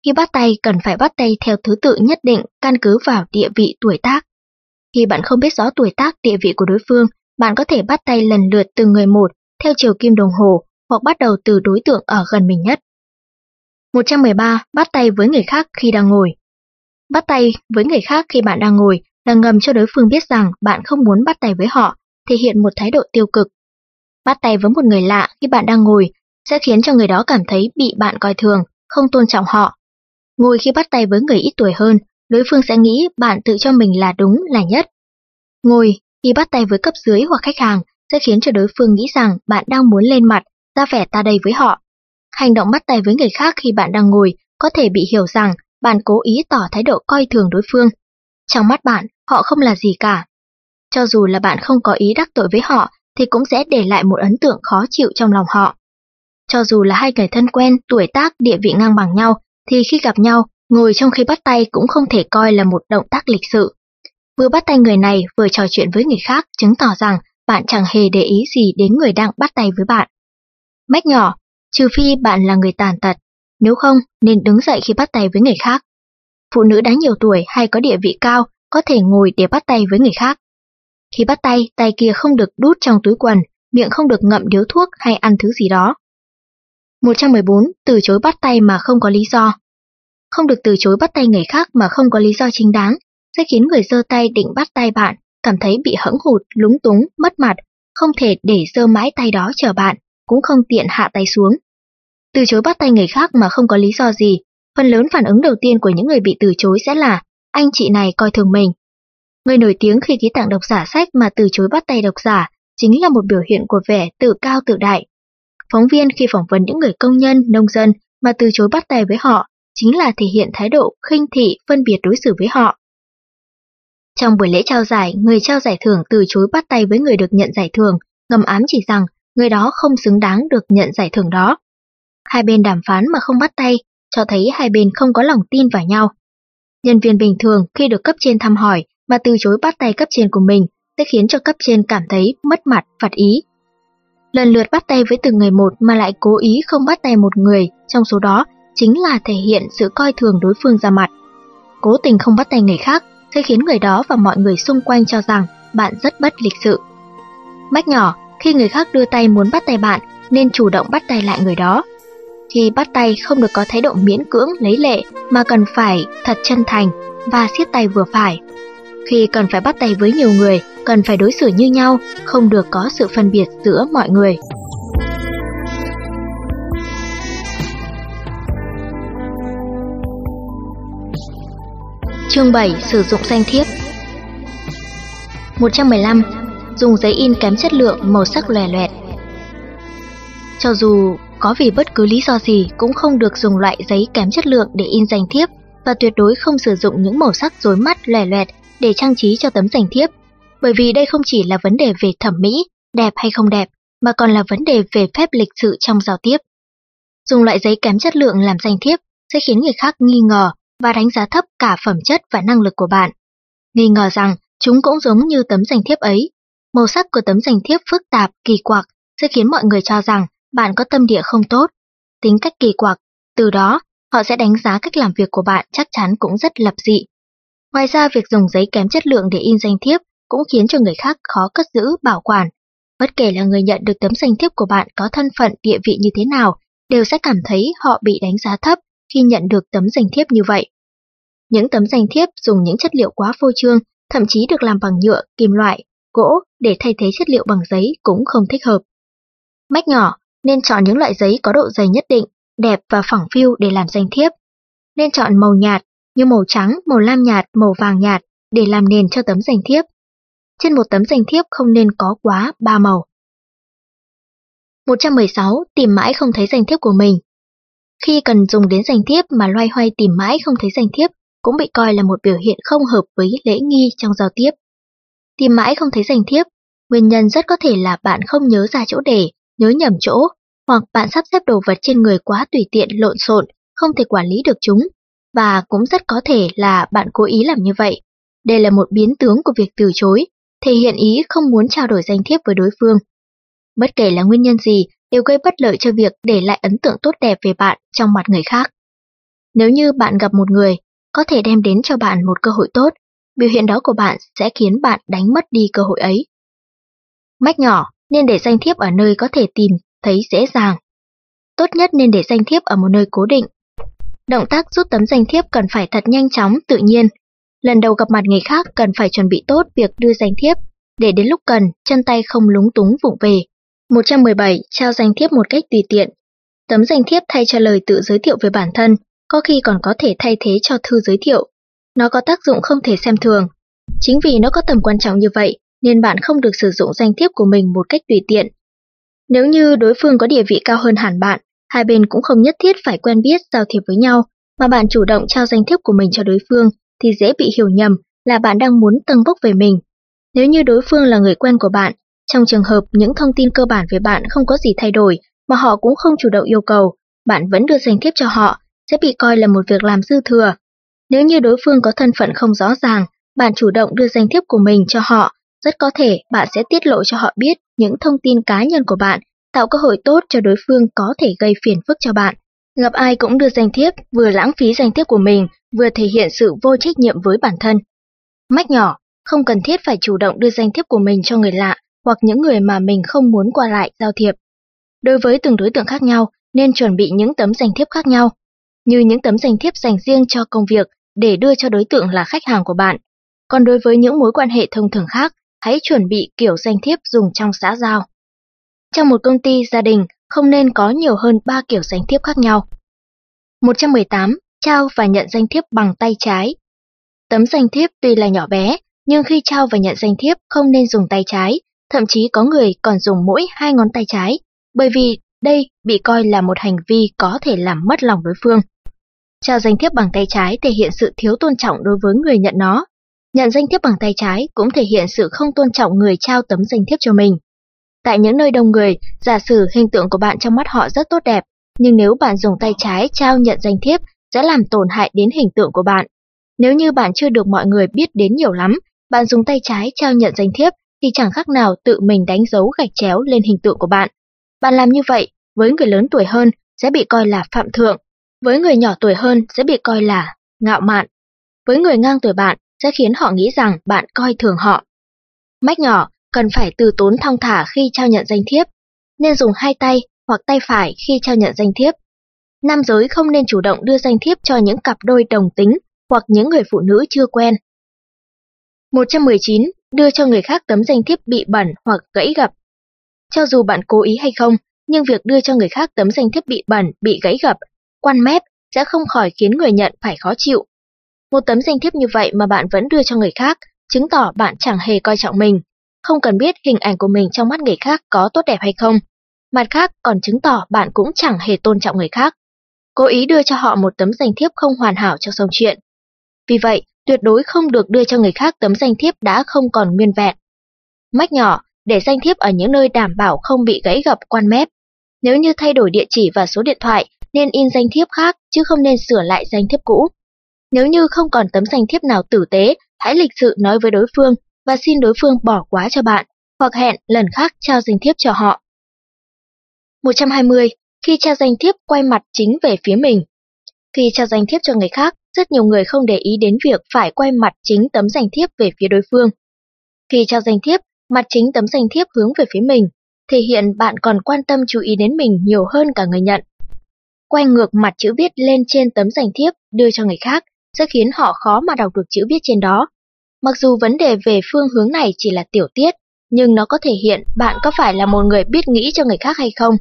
Khi bắt tay cần phải bắt tay theo thứ tự nhất định căn cứ vào địa vị tuổi tác. Khi bạn không biết rõ tuổi tác địa vị của đối phương, bạn có thể bắt tay lần lượt từng người một theo chiều kim đồng hồ hoặc bắt đầu từ đối tượng ở gần mình nhất. 113. Bắt tay với người khác khi đang ngồi Bắt tay với người khác khi bạn đang ngồi là ngầm cho đối phương biết rằng bạn không muốn bắt tay với họ, thể hiện một thái độ tiêu cực Bắt tay với một người lạ khi bạn đang ngồi sẽ khiến cho người đó cảm thấy bị bạn coi thường, không tôn trọng họ. Ngồi khi bắt tay với người ít tuổi hơn, đối phương sẽ nghĩ bạn tự cho mình là đúng là nhất. Ngồi khi bắt tay với cấp dưới hoặc khách hàng sẽ khiến cho đối phương nghĩ rằng bạn đang muốn lên mặt, ra vẻ ta đây với họ. Hành động bắt tay với người khác khi bạn đang ngồi có thể bị hiểu rằng bạn cố ý tỏ thái độ coi thường đối phương. Trong mắt bạn, họ không là gì cả. Cho dù là bạn không có ý đắc tội với họ, thì cũng sẽ để lại một ấn tượng khó chịu trong lòng họ. Cho dù là hai người thân quen, tuổi tác, địa vị ngang bằng nhau, thì khi gặp nhau, Ngồi trong khi bắt tay cũng không thể coi là một động tác lịch sự. Vừa bắt tay người này vừa trò chuyện với người khác chứng tỏ rằng bạn chẳng hề để ý gì đến người đang bắt tay với bạn. Mách nhỏ, trừ phi bạn là người tàn tật, nếu không nên đứng dậy khi bắt tay với người khác. Phụ nữ đã nhiều tuổi hay có địa vị cao có thể ngồi để bắt tay với người khác. Khi bắt tay, tay kia không được đút trong túi quần, miệng không được ngậm điếu thuốc hay ăn thứ gì đó. 114. Từ chối bắt tay mà không có lý do không được từ chối bắt tay người khác mà không có lý do chính đáng, sẽ khiến người giơ tay định bắt tay bạn cảm thấy bị hững hụt, lúng túng, mất mặt, không thể để giơ mãi tay đó chờ bạn, cũng không tiện hạ tay xuống. Từ chối bắt tay người khác mà không có lý do gì, phần lớn phản ứng đầu tiên của những người bị từ chối sẽ là anh chị này coi thường mình. Người nổi tiếng khi ký tặng độc giả sách mà từ chối bắt tay độc giả chính là một biểu hiện của vẻ tự cao tự đại. Phóng viên khi phỏng vấn những người công nhân, nông dân mà từ chối bắt tay với họ chính là thể hiện thái độ khinh thị, phân biệt đối xử với họ. Trong buổi lễ trao giải, người trao giải thưởng từ chối bắt tay với người được nhận giải thưởng, ngầm ám chỉ rằng người đó không xứng đáng được nhận giải thưởng đó. Hai bên đàm phán mà không bắt tay, cho thấy hai bên không có lòng tin vào nhau. Nhân viên bình thường khi được cấp trên thăm hỏi mà từ chối bắt tay cấp trên của mình sẽ khiến cho cấp trên cảm thấy mất mặt, phạt ý. Lần lượt bắt tay với từng người một mà lại cố ý không bắt tay một người, trong số đó chính là thể hiện sự coi thường đối phương ra mặt. Cố tình không bắt tay người khác sẽ khiến người đó và mọi người xung quanh cho rằng bạn rất bất lịch sự. Mách nhỏ, khi người khác đưa tay muốn bắt tay bạn, nên chủ động bắt tay lại người đó. Khi bắt tay không được có thái độ miễn cưỡng, lấy lệ, mà cần phải thật chân thành và siết tay vừa phải. Khi cần phải bắt tay với nhiều người, cần phải đối xử như nhau, không được có sự phân biệt giữa mọi người. Chương 7 sử dụng danh thiếp 115. Dùng giấy in kém chất lượng, màu sắc lòe loẹt Cho dù có vì bất cứ lý do gì cũng không được dùng loại giấy kém chất lượng để in danh thiếp và tuyệt đối không sử dụng những màu sắc rối mắt lòe loẹt để trang trí cho tấm danh thiếp, bởi vì đây không chỉ là vấn đề về thẩm mỹ, đẹp hay không đẹp, mà còn là vấn đề về phép lịch sự trong giao tiếp. Dùng loại giấy kém chất lượng làm danh thiếp sẽ khiến người khác nghi ngờ và đánh giá thấp cả phẩm chất và năng lực của bạn. Nghi ngờ rằng chúng cũng giống như tấm danh thiếp ấy. Màu sắc của tấm danh thiếp phức tạp, kỳ quặc sẽ khiến mọi người cho rằng bạn có tâm địa không tốt, tính cách kỳ quặc, từ đó họ sẽ đánh giá cách làm việc của bạn chắc chắn cũng rất lập dị. Ngoài ra việc dùng giấy kém chất lượng để in danh thiếp cũng khiến cho người khác khó cất giữ, bảo quản. Bất kể là người nhận được tấm danh thiếp của bạn có thân phận địa vị như thế nào, đều sẽ cảm thấy họ bị đánh giá thấp khi nhận được tấm danh thiếp như vậy. Những tấm danh thiếp dùng những chất liệu quá phô trương, thậm chí được làm bằng nhựa, kim loại, gỗ để thay thế chất liệu bằng giấy cũng không thích hợp. Mách nhỏ nên chọn những loại giấy có độ dày nhất định, đẹp và phẳng phiu để làm danh thiếp. Nên chọn màu nhạt như màu trắng, màu lam nhạt, màu vàng nhạt để làm nền cho tấm danh thiếp. Trên một tấm danh thiếp không nên có quá ba màu. 116. Tìm mãi không thấy danh thiếp của mình khi cần dùng đến danh thiếp mà loay hoay tìm mãi không thấy danh thiếp cũng bị coi là một biểu hiện không hợp với lễ nghi trong giao tiếp. Tìm mãi không thấy danh thiếp, nguyên nhân rất có thể là bạn không nhớ ra chỗ để, nhớ nhầm chỗ, hoặc bạn sắp xếp đồ vật trên người quá tùy tiện lộn xộn, không thể quản lý được chúng, và cũng rất có thể là bạn cố ý làm như vậy. Đây là một biến tướng của việc từ chối, thể hiện ý không muốn trao đổi danh thiếp với đối phương. Bất kể là nguyên nhân gì, đều gây bất lợi cho việc để lại ấn tượng tốt đẹp về bạn trong mặt người khác. Nếu như bạn gặp một người, có thể đem đến cho bạn một cơ hội tốt, biểu hiện đó của bạn sẽ khiến bạn đánh mất đi cơ hội ấy. Mách nhỏ nên để danh thiếp ở nơi có thể tìm thấy dễ dàng. Tốt nhất nên để danh thiếp ở một nơi cố định. Động tác rút tấm danh thiếp cần phải thật nhanh chóng, tự nhiên. Lần đầu gặp mặt người khác cần phải chuẩn bị tốt việc đưa danh thiếp, để đến lúc cần, chân tay không lúng túng vụng về. 117. Trao danh thiếp một cách tùy tiện. Tấm danh thiếp thay cho lời tự giới thiệu về bản thân, có khi còn có thể thay thế cho thư giới thiệu. Nó có tác dụng không thể xem thường. Chính vì nó có tầm quan trọng như vậy, nên bạn không được sử dụng danh thiếp của mình một cách tùy tiện. Nếu như đối phương có địa vị cao hơn hẳn bạn, hai bên cũng không nhất thiết phải quen biết giao thiệp với nhau, mà bạn chủ động trao danh thiếp của mình cho đối phương thì dễ bị hiểu nhầm là bạn đang muốn tăng bốc về mình. Nếu như đối phương là người quen của bạn, trong trường hợp những thông tin cơ bản về bạn không có gì thay đổi mà họ cũng không chủ động yêu cầu, bạn vẫn đưa danh thiếp cho họ, sẽ bị coi là một việc làm dư thừa. Nếu như đối phương có thân phận không rõ ràng, bạn chủ động đưa danh thiếp của mình cho họ, rất có thể bạn sẽ tiết lộ cho họ biết những thông tin cá nhân của bạn, tạo cơ hội tốt cho đối phương có thể gây phiền phức cho bạn. Gặp ai cũng đưa danh thiếp, vừa lãng phí danh thiếp của mình, vừa thể hiện sự vô trách nhiệm với bản thân. Mách nhỏ, không cần thiết phải chủ động đưa danh thiếp của mình cho người lạ hoặc những người mà mình không muốn qua lại giao thiệp. Đối với từng đối tượng khác nhau, nên chuẩn bị những tấm danh thiếp khác nhau, như những tấm danh thiếp dành riêng cho công việc để đưa cho đối tượng là khách hàng của bạn. Còn đối với những mối quan hệ thông thường khác, hãy chuẩn bị kiểu danh thiếp dùng trong xã giao. Trong một công ty gia đình, không nên có nhiều hơn 3 kiểu danh thiếp khác nhau. 118. Trao và nhận danh thiếp bằng tay trái. Tấm danh thiếp tuy là nhỏ bé, nhưng khi trao và nhận danh thiếp không nên dùng tay trái, thậm chí có người còn dùng mỗi hai ngón tay trái, bởi vì đây bị coi là một hành vi có thể làm mất lòng đối phương. Trao danh thiếp bằng tay trái thể hiện sự thiếu tôn trọng đối với người nhận nó. Nhận danh thiếp bằng tay trái cũng thể hiện sự không tôn trọng người trao tấm danh thiếp cho mình. Tại những nơi đông người, giả sử hình tượng của bạn trong mắt họ rất tốt đẹp, nhưng nếu bạn dùng tay trái trao nhận danh thiếp sẽ làm tổn hại đến hình tượng của bạn. Nếu như bạn chưa được mọi người biết đến nhiều lắm, bạn dùng tay trái trao nhận danh thiếp thì chẳng khác nào tự mình đánh dấu gạch chéo lên hình tượng của bạn. Bạn làm như vậy, với người lớn tuổi hơn sẽ bị coi là phạm thượng, với người nhỏ tuổi hơn sẽ bị coi là ngạo mạn. Với người ngang tuổi bạn sẽ khiến họ nghĩ rằng bạn coi thường họ. Mách nhỏ cần phải từ tốn thong thả khi trao nhận danh thiếp, nên dùng hai tay hoặc tay phải khi trao nhận danh thiếp. Nam giới không nên chủ động đưa danh thiếp cho những cặp đôi đồng tính hoặc những người phụ nữ chưa quen. 119. Đưa cho người khác tấm danh thiếp bị bẩn hoặc gãy gập. Cho dù bạn cố ý hay không, nhưng việc đưa cho người khác tấm danh thiếp bị bẩn, bị gãy gập, quan mép sẽ không khỏi khiến người nhận phải khó chịu. Một tấm danh thiếp như vậy mà bạn vẫn đưa cho người khác, chứng tỏ bạn chẳng hề coi trọng mình, không cần biết hình ảnh của mình trong mắt người khác có tốt đẹp hay không. Mặt khác còn chứng tỏ bạn cũng chẳng hề tôn trọng người khác. Cố ý đưa cho họ một tấm danh thiếp không hoàn hảo cho xong chuyện. Vì vậy, tuyệt đối không được đưa cho người khác tấm danh thiếp đã không còn nguyên vẹn. Mách nhỏ, để danh thiếp ở những nơi đảm bảo không bị gãy gập quan mép. Nếu như thay đổi địa chỉ và số điện thoại, nên in danh thiếp khác chứ không nên sửa lại danh thiếp cũ. Nếu như không còn tấm danh thiếp nào tử tế, hãy lịch sự nói với đối phương và xin đối phương bỏ quá cho bạn, hoặc hẹn lần khác trao danh thiếp cho họ. 120. Khi trao danh thiếp quay mặt chính về phía mình. Khi trao danh thiếp cho người khác, rất nhiều người không để ý đến việc phải quay mặt chính tấm danh thiếp về phía đối phương. Khi trao danh thiếp, mặt chính tấm danh thiếp hướng về phía mình, thể hiện bạn còn quan tâm chú ý đến mình nhiều hơn cả người nhận. Quay ngược mặt chữ viết lên trên tấm danh thiếp đưa cho người khác sẽ khiến họ khó mà đọc được chữ viết trên đó. Mặc dù vấn đề về phương hướng này chỉ là tiểu tiết, nhưng nó có thể hiện bạn có phải là một người biết nghĩ cho người khác hay không.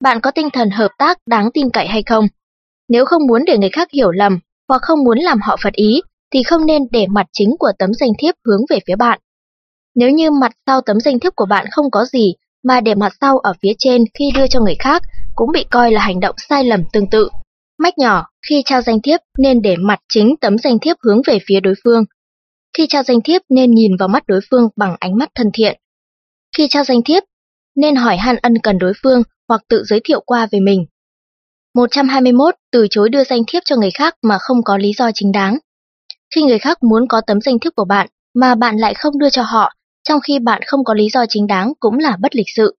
Bạn có tinh thần hợp tác đáng tin cậy hay không. Nếu không muốn để người khác hiểu lầm hoặc không muốn làm họ phật ý, thì không nên để mặt chính của tấm danh thiếp hướng về phía bạn. Nếu như mặt sau tấm danh thiếp của bạn không có gì, mà để mặt sau ở phía trên khi đưa cho người khác, cũng bị coi là hành động sai lầm tương tự. Mách nhỏ, khi trao danh thiếp nên để mặt chính tấm danh thiếp hướng về phía đối phương. Khi trao danh thiếp nên nhìn vào mắt đối phương bằng ánh mắt thân thiện. Khi trao danh thiếp, nên hỏi han ân cần đối phương hoặc tự giới thiệu qua về mình. 121. Từ chối đưa danh thiếp cho người khác mà không có lý do chính đáng. Khi người khác muốn có tấm danh thiếp của bạn mà bạn lại không đưa cho họ, trong khi bạn không có lý do chính đáng cũng là bất lịch sự.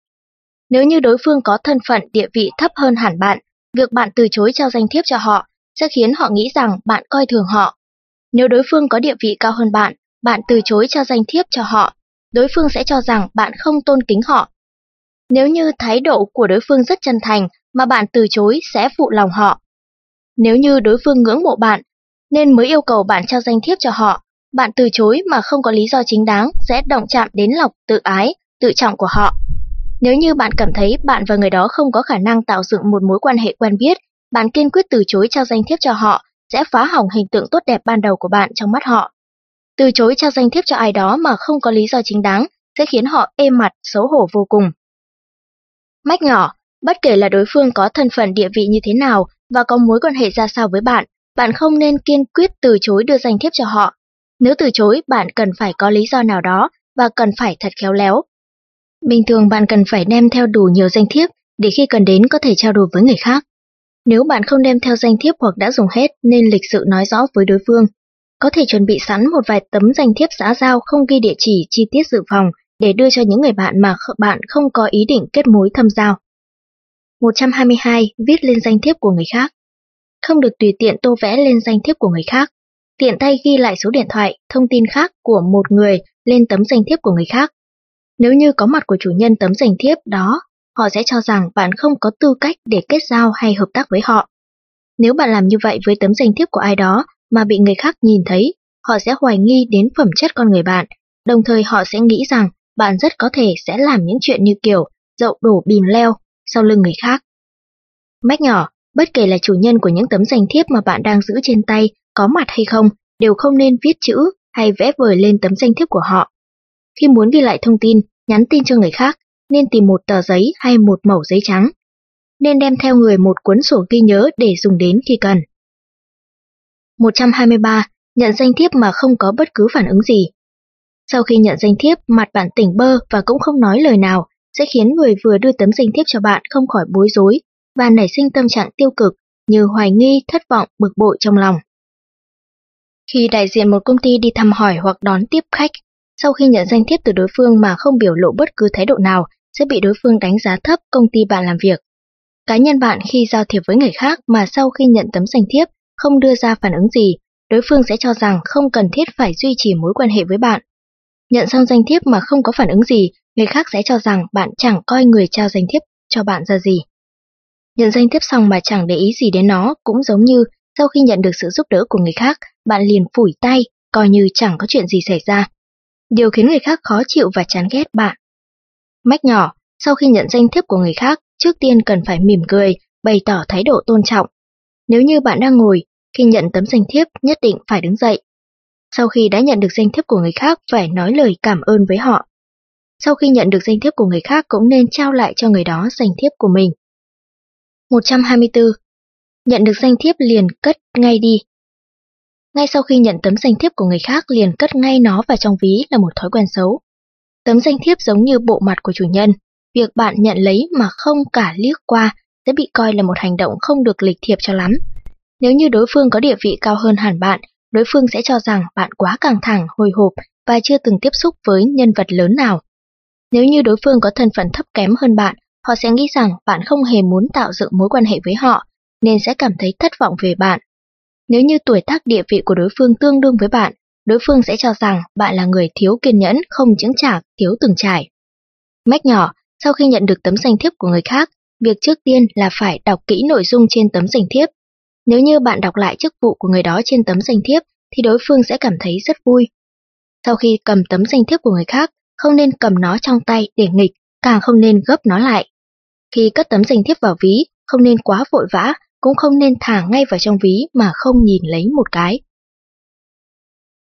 Nếu như đối phương có thân phận địa vị thấp hơn hẳn bạn, việc bạn từ chối trao danh thiếp cho họ sẽ khiến họ nghĩ rằng bạn coi thường họ. Nếu đối phương có địa vị cao hơn bạn, bạn từ chối trao danh thiếp cho họ, đối phương sẽ cho rằng bạn không tôn kính họ. Nếu như thái độ của đối phương rất chân thành mà bạn từ chối sẽ phụ lòng họ. Nếu như đối phương ngưỡng mộ bạn, nên mới yêu cầu bạn trao danh thiếp cho họ, bạn từ chối mà không có lý do chính đáng sẽ động chạm đến lòng tự ái, tự trọng của họ. Nếu như bạn cảm thấy bạn và người đó không có khả năng tạo dựng một mối quan hệ quen biết, bạn kiên quyết từ chối trao danh thiếp cho họ sẽ phá hỏng hình tượng tốt đẹp ban đầu của bạn trong mắt họ. Từ chối trao danh thiếp cho ai đó mà không có lý do chính đáng sẽ khiến họ êm mặt, xấu hổ vô cùng. Mách nhỏ, bất kể là đối phương có thân phận địa vị như thế nào và có mối quan hệ ra sao với bạn, bạn không nên kiên quyết từ chối đưa danh thiếp cho họ. Nếu từ chối, bạn cần phải có lý do nào đó và cần phải thật khéo léo. Bình thường bạn cần phải đem theo đủ nhiều danh thiếp để khi cần đến có thể trao đổi với người khác. Nếu bạn không đem theo danh thiếp hoặc đã dùng hết nên lịch sự nói rõ với đối phương. Có thể chuẩn bị sẵn một vài tấm danh thiếp xã giao không ghi địa chỉ chi tiết dự phòng để đưa cho những người bạn mà bạn không có ý định kết mối thâm giao. 122. Viết lên danh thiếp của người khác. Không được tùy tiện tô vẽ lên danh thiếp của người khác. Tiện tay ghi lại số điện thoại, thông tin khác của một người lên tấm danh thiếp của người khác. Nếu như có mặt của chủ nhân tấm danh thiếp đó, họ sẽ cho rằng bạn không có tư cách để kết giao hay hợp tác với họ. Nếu bạn làm như vậy với tấm danh thiếp của ai đó mà bị người khác nhìn thấy, họ sẽ hoài nghi đến phẩm chất con người bạn, đồng thời họ sẽ nghĩ rằng bạn rất có thể sẽ làm những chuyện như kiểu dậu đổ bìm leo sau lưng người khác. Mách nhỏ, bất kể là chủ nhân của những tấm danh thiếp mà bạn đang giữ trên tay có mặt hay không, đều không nên viết chữ hay vẽ vời lên tấm danh thiếp của họ. Khi muốn ghi lại thông tin, nhắn tin cho người khác, nên tìm một tờ giấy hay một mẩu giấy trắng. Nên đem theo người một cuốn sổ ghi nhớ để dùng đến khi cần. 123. Nhận danh thiếp mà không có bất cứ phản ứng gì. Sau khi nhận danh thiếp, mặt bạn tỉnh bơ và cũng không nói lời nào, sẽ khiến người vừa đưa tấm danh thiếp cho bạn không khỏi bối rối và nảy sinh tâm trạng tiêu cực như hoài nghi, thất vọng, bực bội trong lòng. Khi đại diện một công ty đi thăm hỏi hoặc đón tiếp khách, sau khi nhận danh thiếp từ đối phương mà không biểu lộ bất cứ thái độ nào, sẽ bị đối phương đánh giá thấp công ty bạn làm việc. Cá nhân bạn khi giao thiệp với người khác mà sau khi nhận tấm danh thiếp không đưa ra phản ứng gì, đối phương sẽ cho rằng không cần thiết phải duy trì mối quan hệ với bạn. Nhận xong danh thiếp mà không có phản ứng gì, người khác sẽ cho rằng bạn chẳng coi người trao danh thiếp cho bạn ra gì. Nhận danh thiếp xong mà chẳng để ý gì đến nó cũng giống như sau khi nhận được sự giúp đỡ của người khác, bạn liền phủi tay, coi như chẳng có chuyện gì xảy ra. Điều khiến người khác khó chịu và chán ghét bạn. Mách nhỏ, sau khi nhận danh thiếp của người khác, trước tiên cần phải mỉm cười, bày tỏ thái độ tôn trọng. Nếu như bạn đang ngồi, khi nhận tấm danh thiếp nhất định phải đứng dậy. Sau khi đã nhận được danh thiếp của người khác phải nói lời cảm ơn với họ. Sau khi nhận được danh thiếp của người khác cũng nên trao lại cho người đó danh thiếp của mình. 124. Nhận được danh thiếp liền cất ngay đi. Ngay sau khi nhận tấm danh thiếp của người khác liền cất ngay nó vào trong ví là một thói quen xấu. Tấm danh thiếp giống như bộ mặt của chủ nhân, việc bạn nhận lấy mà không cả liếc qua sẽ bị coi là một hành động không được lịch thiệp cho lắm. Nếu như đối phương có địa vị cao hơn hẳn bạn, đối phương sẽ cho rằng bạn quá căng thẳng, hồi hộp và chưa từng tiếp xúc với nhân vật lớn nào. Nếu như đối phương có thân phận thấp kém hơn bạn, họ sẽ nghĩ rằng bạn không hề muốn tạo dựng mối quan hệ với họ, nên sẽ cảm thấy thất vọng về bạn. Nếu như tuổi tác địa vị của đối phương tương đương với bạn, đối phương sẽ cho rằng bạn là người thiếu kiên nhẫn, không chứng chạc, thiếu từng trải. Mách nhỏ, sau khi nhận được tấm danh thiếp của người khác, việc trước tiên là phải đọc kỹ nội dung trên tấm danh thiếp. Nếu như bạn đọc lại chức vụ của người đó trên tấm danh thiếp, thì đối phương sẽ cảm thấy rất vui. Sau khi cầm tấm danh thiếp của người khác, không nên cầm nó trong tay để nghịch, càng không nên gấp nó lại. Khi cất tấm danh thiếp vào ví, không nên quá vội vã, cũng không nên thả ngay vào trong ví mà không nhìn lấy một cái.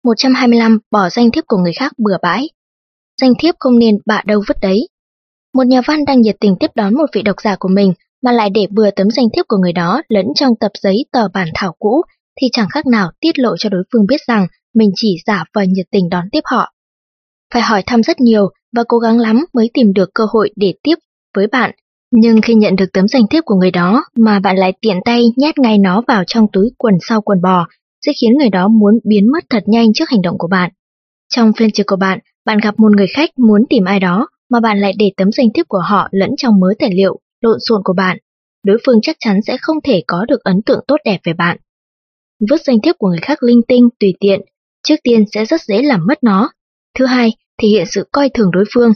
125. Bỏ danh thiếp của người khác bừa bãi. Danh thiếp không nên bạ đâu vứt đấy. Một nhà văn đang nhiệt tình tiếp đón một vị độc giả của mình mà lại để bừa tấm danh thiếp của người đó lẫn trong tập giấy tờ bản thảo cũ thì chẳng khác nào tiết lộ cho đối phương biết rằng mình chỉ giả vờ nhiệt tình đón tiếp họ. Phải hỏi thăm rất nhiều và cố gắng lắm mới tìm được cơ hội để tiếp với bạn. Nhưng khi nhận được tấm danh thiếp của người đó mà bạn lại tiện tay nhét ngay nó vào trong túi quần sau quần bò, sẽ khiến người đó muốn biến mất thật nhanh trước hành động của bạn. Trong phiên trực của bạn, bạn gặp một người khách muốn tìm ai đó mà bạn lại để tấm danh thiếp của họ lẫn trong mớ tài liệu lộn xộn của bạn. Đối phương chắc chắn sẽ không thể có được ấn tượng tốt đẹp về bạn. Vứt danh thiếp của người khác linh tinh, tùy tiện, trước tiên sẽ rất dễ làm mất nó. Thứ hai, thể hiện sự coi thường đối phương.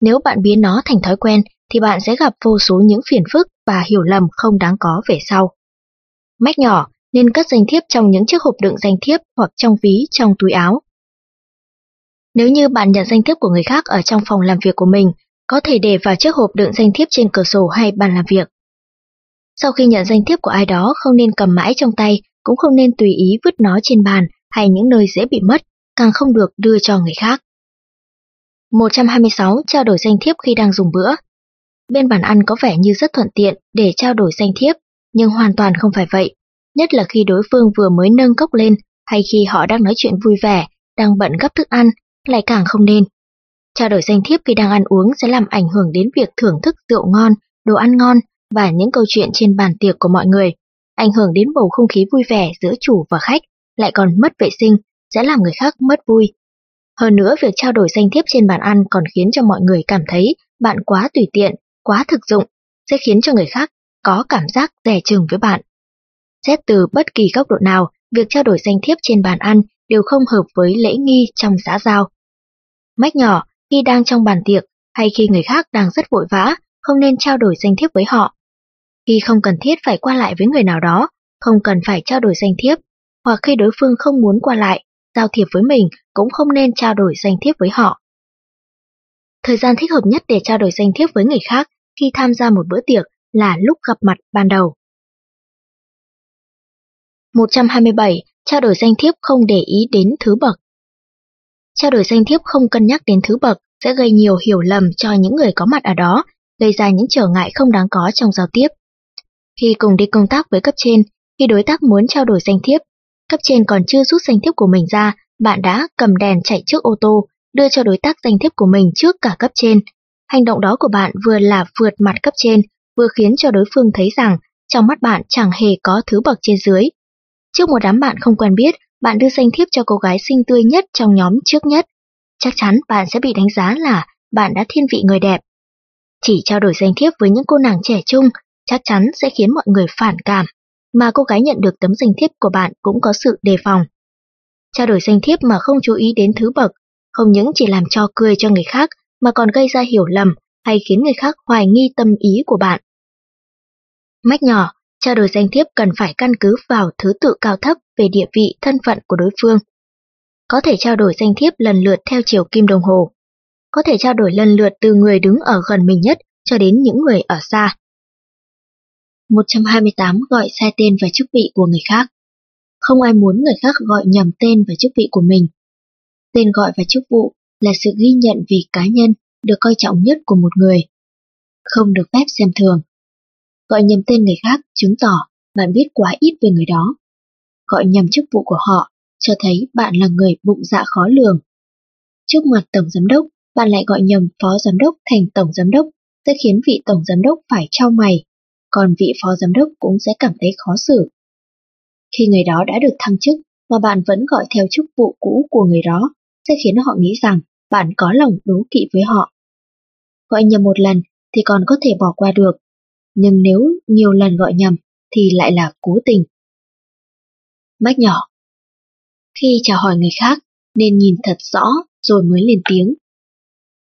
Nếu bạn biến nó thành thói quen, thì bạn sẽ gặp vô số những phiền phức và hiểu lầm không đáng có về sau. Mách nhỏ, nên cất danh thiếp trong những chiếc hộp đựng danh thiếp hoặc trong ví trong túi áo. Nếu như bạn nhận danh thiếp của người khác ở trong phòng làm việc của mình, có thể để vào chiếc hộp đựng danh thiếp trên cửa sổ hay bàn làm việc. Sau khi nhận danh thiếp của ai đó không nên cầm mãi trong tay, cũng không nên tùy ý vứt nó trên bàn hay những nơi dễ bị mất, càng không được đưa cho người khác. 126. Trao đổi danh thiếp khi đang dùng bữa Bên bàn ăn có vẻ như rất thuận tiện để trao đổi danh thiếp, nhưng hoàn toàn không phải vậy nhất là khi đối phương vừa mới nâng cốc lên hay khi họ đang nói chuyện vui vẻ, đang bận gấp thức ăn, lại càng không nên. Trao đổi danh thiếp khi đang ăn uống sẽ làm ảnh hưởng đến việc thưởng thức rượu ngon, đồ ăn ngon và những câu chuyện trên bàn tiệc của mọi người, ảnh hưởng đến bầu không khí vui vẻ giữa chủ và khách, lại còn mất vệ sinh, sẽ làm người khác mất vui. Hơn nữa, việc trao đổi danh thiếp trên bàn ăn còn khiến cho mọi người cảm thấy bạn quá tùy tiện, quá thực dụng, sẽ khiến cho người khác có cảm giác rẻ chừng với bạn. Xét từ bất kỳ góc độ nào, việc trao đổi danh thiếp trên bàn ăn đều không hợp với lễ nghi trong xã giao. Mách nhỏ, khi đang trong bàn tiệc hay khi người khác đang rất vội vã, không nên trao đổi danh thiếp với họ. Khi không cần thiết phải qua lại với người nào đó, không cần phải trao đổi danh thiếp, hoặc khi đối phương không muốn qua lại, giao thiệp với mình cũng không nên trao đổi danh thiếp với họ. Thời gian thích hợp nhất để trao đổi danh thiếp với người khác khi tham gia một bữa tiệc là lúc gặp mặt ban đầu. 127. Trao đổi danh thiếp không để ý đến thứ bậc Trao đổi danh thiếp không cân nhắc đến thứ bậc sẽ gây nhiều hiểu lầm cho những người có mặt ở đó, gây ra những trở ngại không đáng có trong giao tiếp. Khi cùng đi công tác với cấp trên, khi đối tác muốn trao đổi danh thiếp, cấp trên còn chưa rút danh thiếp của mình ra, bạn đã cầm đèn chạy trước ô tô, đưa cho đối tác danh thiếp của mình trước cả cấp trên. Hành động đó của bạn vừa là vượt mặt cấp trên, vừa khiến cho đối phương thấy rằng trong mắt bạn chẳng hề có thứ bậc trên dưới. Trước một đám bạn không quen biết, bạn đưa danh thiếp cho cô gái xinh tươi nhất trong nhóm trước nhất. Chắc chắn bạn sẽ bị đánh giá là bạn đã thiên vị người đẹp. Chỉ trao đổi danh thiếp với những cô nàng trẻ trung chắc chắn sẽ khiến mọi người phản cảm, mà cô gái nhận được tấm danh thiếp của bạn cũng có sự đề phòng. Trao đổi danh thiếp mà không chú ý đến thứ bậc, không những chỉ làm cho cười cho người khác mà còn gây ra hiểu lầm hay khiến người khác hoài nghi tâm ý của bạn. Mách nhỏ, trao đổi danh thiếp cần phải căn cứ vào thứ tự cao thấp về địa vị thân phận của đối phương. Có thể trao đổi danh thiếp lần lượt theo chiều kim đồng hồ. Có thể trao đổi lần lượt từ người đứng ở gần mình nhất cho đến những người ở xa. 128 gọi sai tên và chức vị của người khác. Không ai muốn người khác gọi nhầm tên và chức vị của mình. Tên gọi và chức vụ là sự ghi nhận vì cá nhân được coi trọng nhất của một người. Không được phép xem thường. Gọi nhầm tên người khác chứng tỏ bạn biết quá ít về người đó. Gọi nhầm chức vụ của họ cho thấy bạn là người bụng dạ khó lường. Trước mặt tổng giám đốc, bạn lại gọi nhầm phó giám đốc thành tổng giám đốc sẽ khiến vị tổng giám đốc phải trao mày còn vị phó giám đốc cũng sẽ cảm thấy khó xử. Khi người đó đã được thăng chức mà bạn vẫn gọi theo chức vụ cũ của người đó, sẽ khiến họ nghĩ rằng bạn có lòng đố kỵ với họ. Gọi nhầm một lần thì còn có thể bỏ qua được, nhưng nếu nhiều lần gọi nhầm thì lại là cố tình. Mách nhỏ Khi chào hỏi người khác, nên nhìn thật rõ rồi mới lên tiếng.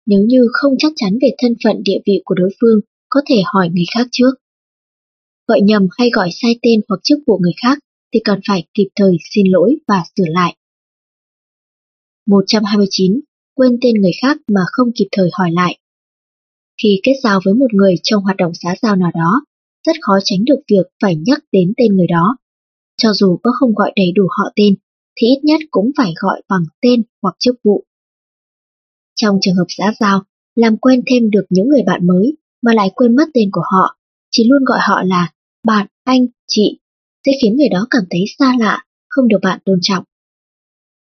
Nếu như không chắc chắn về thân phận địa vị của đối phương, có thể hỏi người khác trước gọi nhầm hay gọi sai tên hoặc chức vụ người khác thì cần phải kịp thời xin lỗi và sửa lại. 129. Quên tên người khác mà không kịp thời hỏi lại. Khi kết giao với một người trong hoạt động xã giao nào đó, rất khó tránh được việc phải nhắc đến tên người đó. Cho dù có không gọi đầy đủ họ tên, thì ít nhất cũng phải gọi bằng tên hoặc chức vụ. Trong trường hợp xã giao, làm quen thêm được những người bạn mới mà lại quên mất tên của họ, chỉ luôn gọi họ là bạn, anh, chị sẽ khiến người đó cảm thấy xa lạ, không được bạn tôn trọng.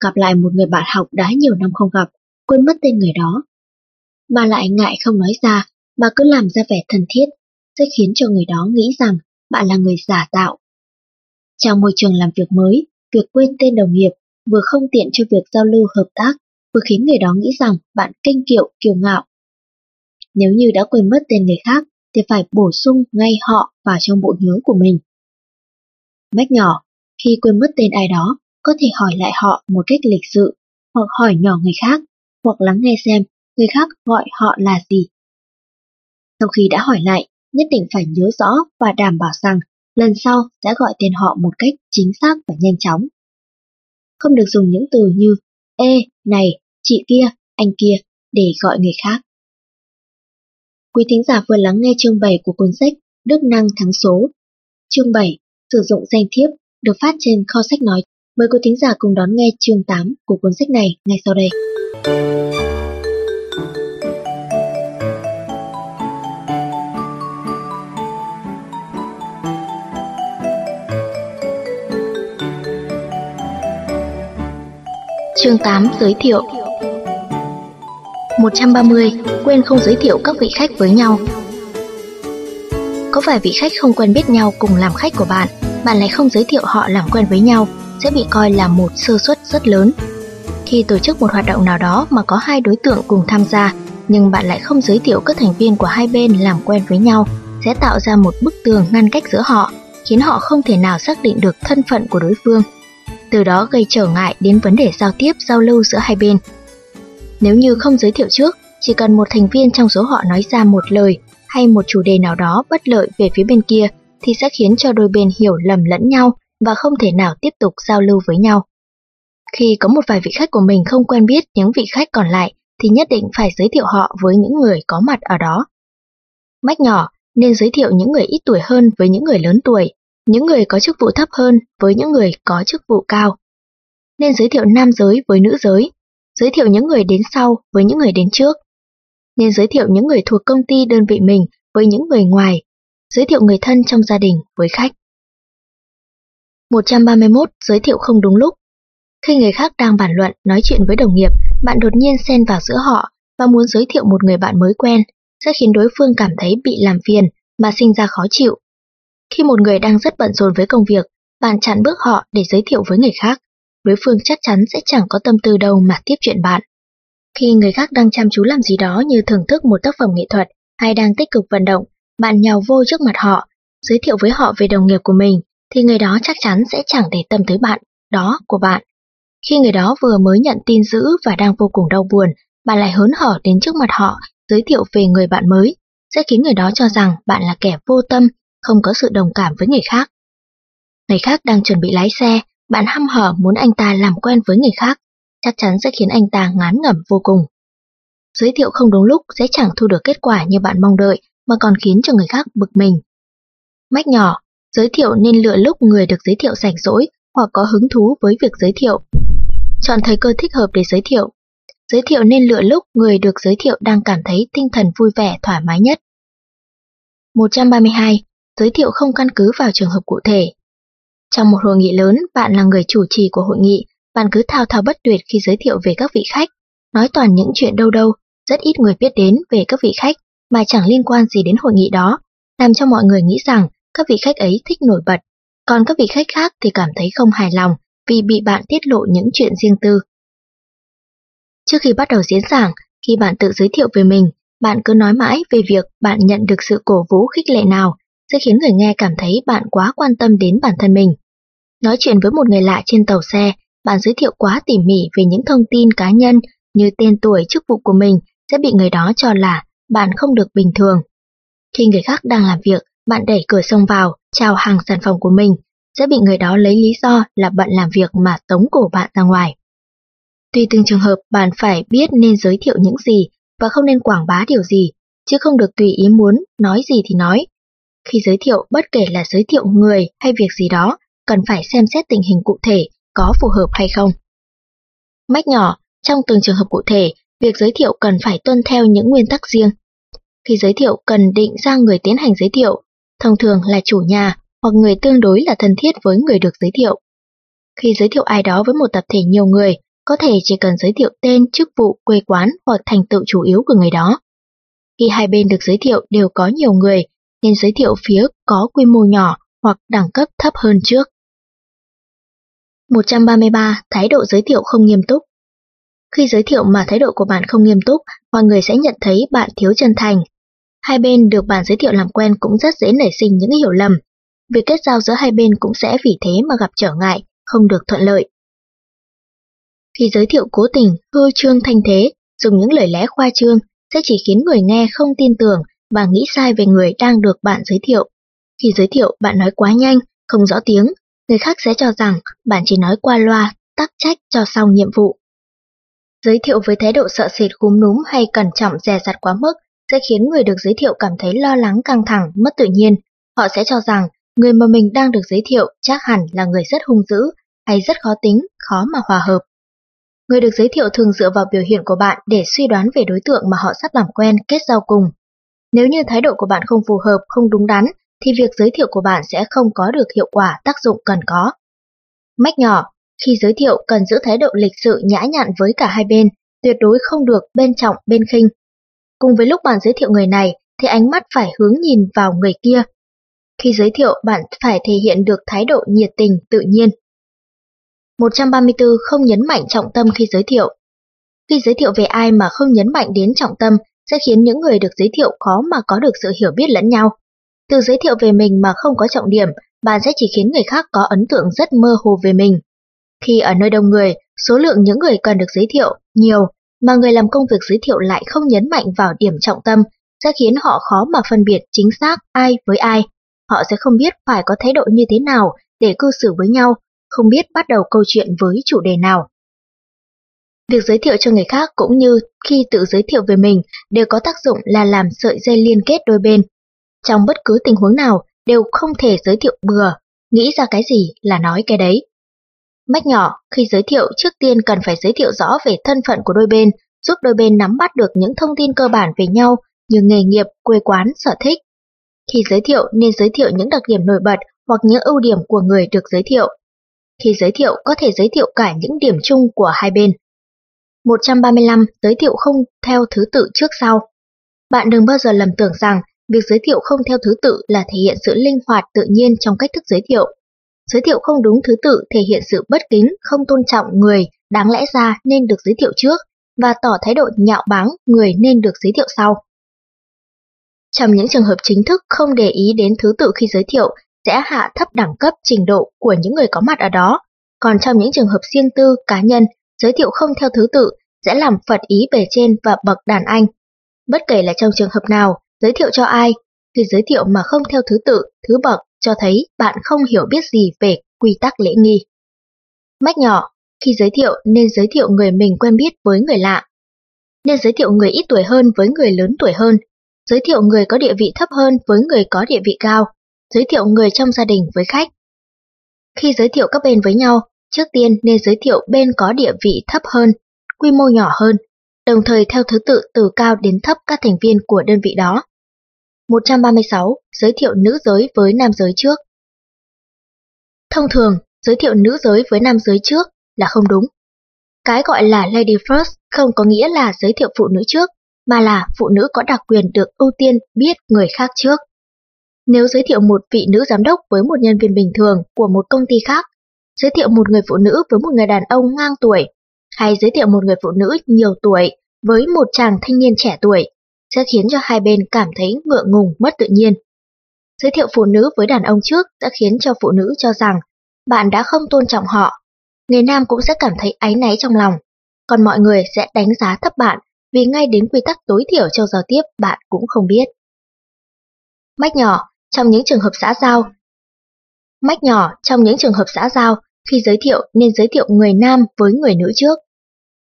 Gặp lại một người bạn học đã nhiều năm không gặp, quên mất tên người đó, mà lại ngại không nói ra mà cứ làm ra vẻ thân thiết, sẽ khiến cho người đó nghĩ rằng bạn là người giả tạo. Trong môi trường làm việc mới, việc quên tên đồng nghiệp vừa không tiện cho việc giao lưu hợp tác, vừa khiến người đó nghĩ rằng bạn kinh kiệu, kiêu ngạo. Nếu như đã quên mất tên người khác, thì phải bổ sung ngay họ vào trong bộ nhớ của mình. Mách nhỏ, khi quên mất tên ai đó, có thể hỏi lại họ một cách lịch sự, hoặc hỏi nhỏ người khác, hoặc lắng nghe xem người khác gọi họ là gì. Sau khi đã hỏi lại, nhất định phải nhớ rõ và đảm bảo rằng lần sau sẽ gọi tên họ một cách chính xác và nhanh chóng. Không được dùng những từ như Ê, này, chị kia, anh kia để gọi người khác. Quý thính giả vừa lắng nghe chương 7 của cuốn sách Đức năng thắng số. Chương 7, sử dụng danh thiếp, được phát trên kho sách nói. Mời quý thính giả cùng đón nghe chương 8 của cuốn sách này ngay sau đây. Chương 8 giới thiệu 130. Quên không giới thiệu các vị khách với nhau có vài vị khách không quen biết nhau cùng làm khách của bạn, bạn lại không giới thiệu họ làm quen với nhau, sẽ bị coi là một sơ suất rất lớn. Khi tổ chức một hoạt động nào đó mà có hai đối tượng cùng tham gia, nhưng bạn lại không giới thiệu các thành viên của hai bên làm quen với nhau, sẽ tạo ra một bức tường ngăn cách giữa họ, khiến họ không thể nào xác định được thân phận của đối phương. Từ đó gây trở ngại đến vấn đề giao tiếp, giao lưu giữa hai bên. Nếu như không giới thiệu trước, chỉ cần một thành viên trong số họ nói ra một lời hay một chủ đề nào đó bất lợi về phía bên kia thì sẽ khiến cho đôi bên hiểu lầm lẫn nhau và không thể nào tiếp tục giao lưu với nhau. Khi có một vài vị khách của mình không quen biết những vị khách còn lại thì nhất định phải giới thiệu họ với những người có mặt ở đó. Mách nhỏ nên giới thiệu những người ít tuổi hơn với những người lớn tuổi, những người có chức vụ thấp hơn với những người có chức vụ cao. Nên giới thiệu nam giới với nữ giới, giới thiệu những người đến sau với những người đến trước. Nên giới thiệu những người thuộc công ty đơn vị mình với những người ngoài, giới thiệu người thân trong gia đình với khách. 131. Giới thiệu không đúng lúc Khi người khác đang bàn luận, nói chuyện với đồng nghiệp, bạn đột nhiên xen vào giữa họ và muốn giới thiệu một người bạn mới quen, sẽ khiến đối phương cảm thấy bị làm phiền mà sinh ra khó chịu. Khi một người đang rất bận rộn với công việc, bạn chặn bước họ để giới thiệu với người khác, đối phương chắc chắn sẽ chẳng có tâm tư đâu mà tiếp chuyện bạn. Khi người khác đang chăm chú làm gì đó như thưởng thức một tác phẩm nghệ thuật hay đang tích cực vận động, bạn nhào vô trước mặt họ, giới thiệu với họ về đồng nghiệp của mình, thì người đó chắc chắn sẽ chẳng để tâm tới bạn, đó của bạn. Khi người đó vừa mới nhận tin dữ và đang vô cùng đau buồn, bạn lại hớn hở đến trước mặt họ, giới thiệu về người bạn mới, sẽ khiến người đó cho rằng bạn là kẻ vô tâm, không có sự đồng cảm với người khác. Người khác đang chuẩn bị lái xe, bạn hăm hở muốn anh ta làm quen với người khác, chắc chắn sẽ khiến anh ta ngán ngẩm vô cùng. Giới thiệu không đúng lúc sẽ chẳng thu được kết quả như bạn mong đợi mà còn khiến cho người khác bực mình. Mách nhỏ, giới thiệu nên lựa lúc người được giới thiệu rảnh rỗi hoặc có hứng thú với việc giới thiệu. Chọn thời cơ thích hợp để giới thiệu. Giới thiệu nên lựa lúc người được giới thiệu đang cảm thấy tinh thần vui vẻ thoải mái nhất. 132. Giới thiệu không căn cứ vào trường hợp cụ thể. Trong một hội nghị lớn, bạn là người chủ trì của hội nghị, bạn cứ thao thao bất tuyệt khi giới thiệu về các vị khách, nói toàn những chuyện đâu đâu, rất ít người biết đến về các vị khách mà chẳng liên quan gì đến hội nghị đó, làm cho mọi người nghĩ rằng các vị khách ấy thích nổi bật, còn các vị khách khác thì cảm thấy không hài lòng vì bị bạn tiết lộ những chuyện riêng tư. Trước khi bắt đầu diễn giảng, khi bạn tự giới thiệu về mình, bạn cứ nói mãi về việc bạn nhận được sự cổ vũ khích lệ nào sẽ khiến người nghe cảm thấy bạn quá quan tâm đến bản thân mình. Nói chuyện với một người lạ trên tàu xe, bạn giới thiệu quá tỉ mỉ về những thông tin cá nhân như tên tuổi chức vụ của mình sẽ bị người đó cho là bạn không được bình thường. Khi người khác đang làm việc, bạn đẩy cửa xông vào, chào hàng sản phẩm của mình, sẽ bị người đó lấy lý do là bận làm việc mà tống cổ bạn ra ngoài. Tùy từng trường hợp bạn phải biết nên giới thiệu những gì và không nên quảng bá điều gì, chứ không được tùy ý muốn, nói gì thì nói. Khi giới thiệu bất kể là giới thiệu người hay việc gì đó, cần phải xem xét tình hình cụ thể có phù hợp hay không. Mách nhỏ, trong từng trường hợp cụ thể, việc giới thiệu cần phải tuân theo những nguyên tắc riêng. Khi giới thiệu cần định ra người tiến hành giới thiệu, thông thường là chủ nhà hoặc người tương đối là thân thiết với người được giới thiệu. Khi giới thiệu ai đó với một tập thể nhiều người, có thể chỉ cần giới thiệu tên, chức vụ, quê quán hoặc thành tựu chủ yếu của người đó. Khi hai bên được giới thiệu đều có nhiều người, nên giới thiệu phía có quy mô nhỏ hoặc đẳng cấp thấp hơn trước. 133. Thái độ giới thiệu không nghiêm túc Khi giới thiệu mà thái độ của bạn không nghiêm túc, mọi người sẽ nhận thấy bạn thiếu chân thành. Hai bên được bạn giới thiệu làm quen cũng rất dễ nảy sinh những hiểu lầm. Việc kết giao giữa hai bên cũng sẽ vì thế mà gặp trở ngại, không được thuận lợi. Khi giới thiệu cố tình, hư trương thanh thế, dùng những lời lẽ khoa trương, sẽ chỉ khiến người nghe không tin tưởng và nghĩ sai về người đang được bạn giới thiệu. Khi giới thiệu, bạn nói quá nhanh, không rõ tiếng, người khác sẽ cho rằng bạn chỉ nói qua loa, tắc trách cho xong nhiệm vụ. Giới thiệu với thái độ sợ sệt cúm núm hay cẩn trọng dè dặt quá mức sẽ khiến người được giới thiệu cảm thấy lo lắng căng thẳng, mất tự nhiên. Họ sẽ cho rằng người mà mình đang được giới thiệu chắc hẳn là người rất hung dữ hay rất khó tính, khó mà hòa hợp. Người được giới thiệu thường dựa vào biểu hiện của bạn để suy đoán về đối tượng mà họ sắp làm quen, kết giao cùng. Nếu như thái độ của bạn không phù hợp, không đúng đắn, thì việc giới thiệu của bạn sẽ không có được hiệu quả tác dụng cần có. Mách nhỏ, khi giới thiệu cần giữ thái độ lịch sự nhã nhặn với cả hai bên, tuyệt đối không được bên trọng bên khinh. Cùng với lúc bạn giới thiệu người này, thì ánh mắt phải hướng nhìn vào người kia, Khi giới thiệu, bạn phải thể hiện được thái độ nhiệt tình, tự nhiên. 134. Không nhấn mạnh trọng tâm khi giới thiệu. Khi giới thiệu về ai mà không nhấn mạnh đến trọng tâm sẽ khiến những người được giới thiệu khó mà có được sự hiểu biết lẫn nhau. Từ giới thiệu về mình mà không có trọng điểm, bạn sẽ chỉ khiến người khác có ấn tượng rất mơ hồ về mình. Khi ở nơi đông người, số lượng những người cần được giới thiệu nhiều, mà người làm công việc giới thiệu lại không nhấn mạnh vào điểm trọng tâm, sẽ khiến họ khó mà phân biệt chính xác ai với ai. Họ sẽ không biết phải có thái độ như thế nào để cư xử với nhau, không biết bắt đầu câu chuyện với chủ đề nào. Việc giới thiệu cho người khác cũng như khi tự giới thiệu về mình đều có tác dụng là làm sợi dây liên kết đôi bên. Trong bất cứ tình huống nào đều không thể giới thiệu bừa, nghĩ ra cái gì là nói cái đấy. Mách nhỏ, khi giới thiệu trước tiên cần phải giới thiệu rõ về thân phận của đôi bên, giúp đôi bên nắm bắt được những thông tin cơ bản về nhau như nghề nghiệp, quê quán, sở thích. Khi giới thiệu nên giới thiệu những đặc điểm nổi bật hoặc những ưu điểm của người được giới thiệu. Khi giới thiệu có thể giới thiệu cả những điểm chung của hai bên. 135. Giới thiệu không theo thứ tự trước sau. Bạn đừng bao giờ lầm tưởng rằng việc giới thiệu không theo thứ tự là thể hiện sự linh hoạt tự nhiên trong cách thức giới thiệu. Giới thiệu không đúng thứ tự thể hiện sự bất kính, không tôn trọng người, đáng lẽ ra nên được giới thiệu trước, và tỏ thái độ nhạo báng người nên được giới thiệu sau. Trong những trường hợp chính thức không để ý đến thứ tự khi giới thiệu sẽ hạ thấp đẳng cấp trình độ của những người có mặt ở đó, còn trong những trường hợp riêng tư, cá nhân, giới thiệu không theo thứ tự sẽ làm phật ý bề trên và bậc đàn anh. Bất kể là trong trường hợp nào, giới thiệu cho ai, thì giới thiệu mà không theo thứ tự, thứ bậc cho thấy bạn không hiểu biết gì về quy tắc lễ nghi. Mách nhỏ, khi giới thiệu nên giới thiệu người mình quen biết với người lạ. Nên giới thiệu người ít tuổi hơn với người lớn tuổi hơn, giới thiệu người có địa vị thấp hơn với người có địa vị cao, giới thiệu người trong gia đình với khách. Khi giới thiệu các bên với nhau, trước tiên nên giới thiệu bên có địa vị thấp hơn, quy mô nhỏ hơn, đồng thời theo thứ tự từ cao đến thấp các thành viên của đơn vị đó. 136. Giới thiệu nữ giới với nam giới trước Thông thường, giới thiệu nữ giới với nam giới trước là không đúng. Cái gọi là lady first không có nghĩa là giới thiệu phụ nữ trước, mà là phụ nữ có đặc quyền được ưu tiên biết người khác trước. Nếu giới thiệu một vị nữ giám đốc với một nhân viên bình thường của một công ty khác, giới thiệu một người phụ nữ với một người đàn ông ngang tuổi, hay giới thiệu một người phụ nữ nhiều tuổi với một chàng thanh niên trẻ tuổi, sẽ khiến cho hai bên cảm thấy ngượng ngùng mất tự nhiên. Giới thiệu phụ nữ với đàn ông trước sẽ khiến cho phụ nữ cho rằng bạn đã không tôn trọng họ. Người nam cũng sẽ cảm thấy áy náy trong lòng, còn mọi người sẽ đánh giá thấp bạn vì ngay đến quy tắc tối thiểu trong giao tiếp bạn cũng không biết. Mách nhỏ, trong những trường hợp xã giao Mách nhỏ, trong những trường hợp xã giao, khi giới thiệu nên giới thiệu người nam với người nữ trước.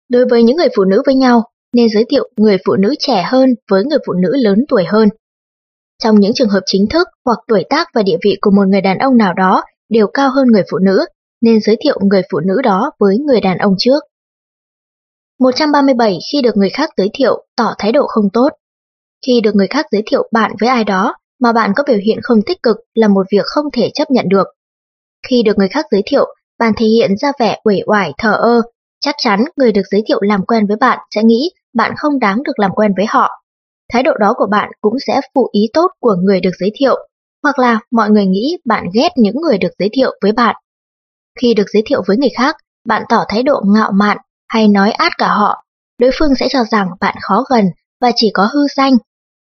Đối với những người phụ nữ với nhau, nên giới thiệu người phụ nữ trẻ hơn với người phụ nữ lớn tuổi hơn. Trong những trường hợp chính thức hoặc tuổi tác và địa vị của một người đàn ông nào đó đều cao hơn người phụ nữ, nên giới thiệu người phụ nữ đó với người đàn ông trước. 137 khi được người khác giới thiệu, tỏ thái độ không tốt. Khi được người khác giới thiệu bạn với ai đó mà bạn có biểu hiện không tích cực là một việc không thể chấp nhận được. Khi được người khác giới thiệu, bạn thể hiện ra vẻ uể oải thờ ơ, chắc chắn người được giới thiệu làm quen với bạn sẽ nghĩ bạn không đáng được làm quen với họ. Thái độ đó của bạn cũng sẽ phụ ý tốt của người được giới thiệu, hoặc là mọi người nghĩ bạn ghét những người được giới thiệu với bạn. Khi được giới thiệu với người khác, bạn tỏ thái độ ngạo mạn hay nói át cả họ, đối phương sẽ cho rằng bạn khó gần và chỉ có hư danh.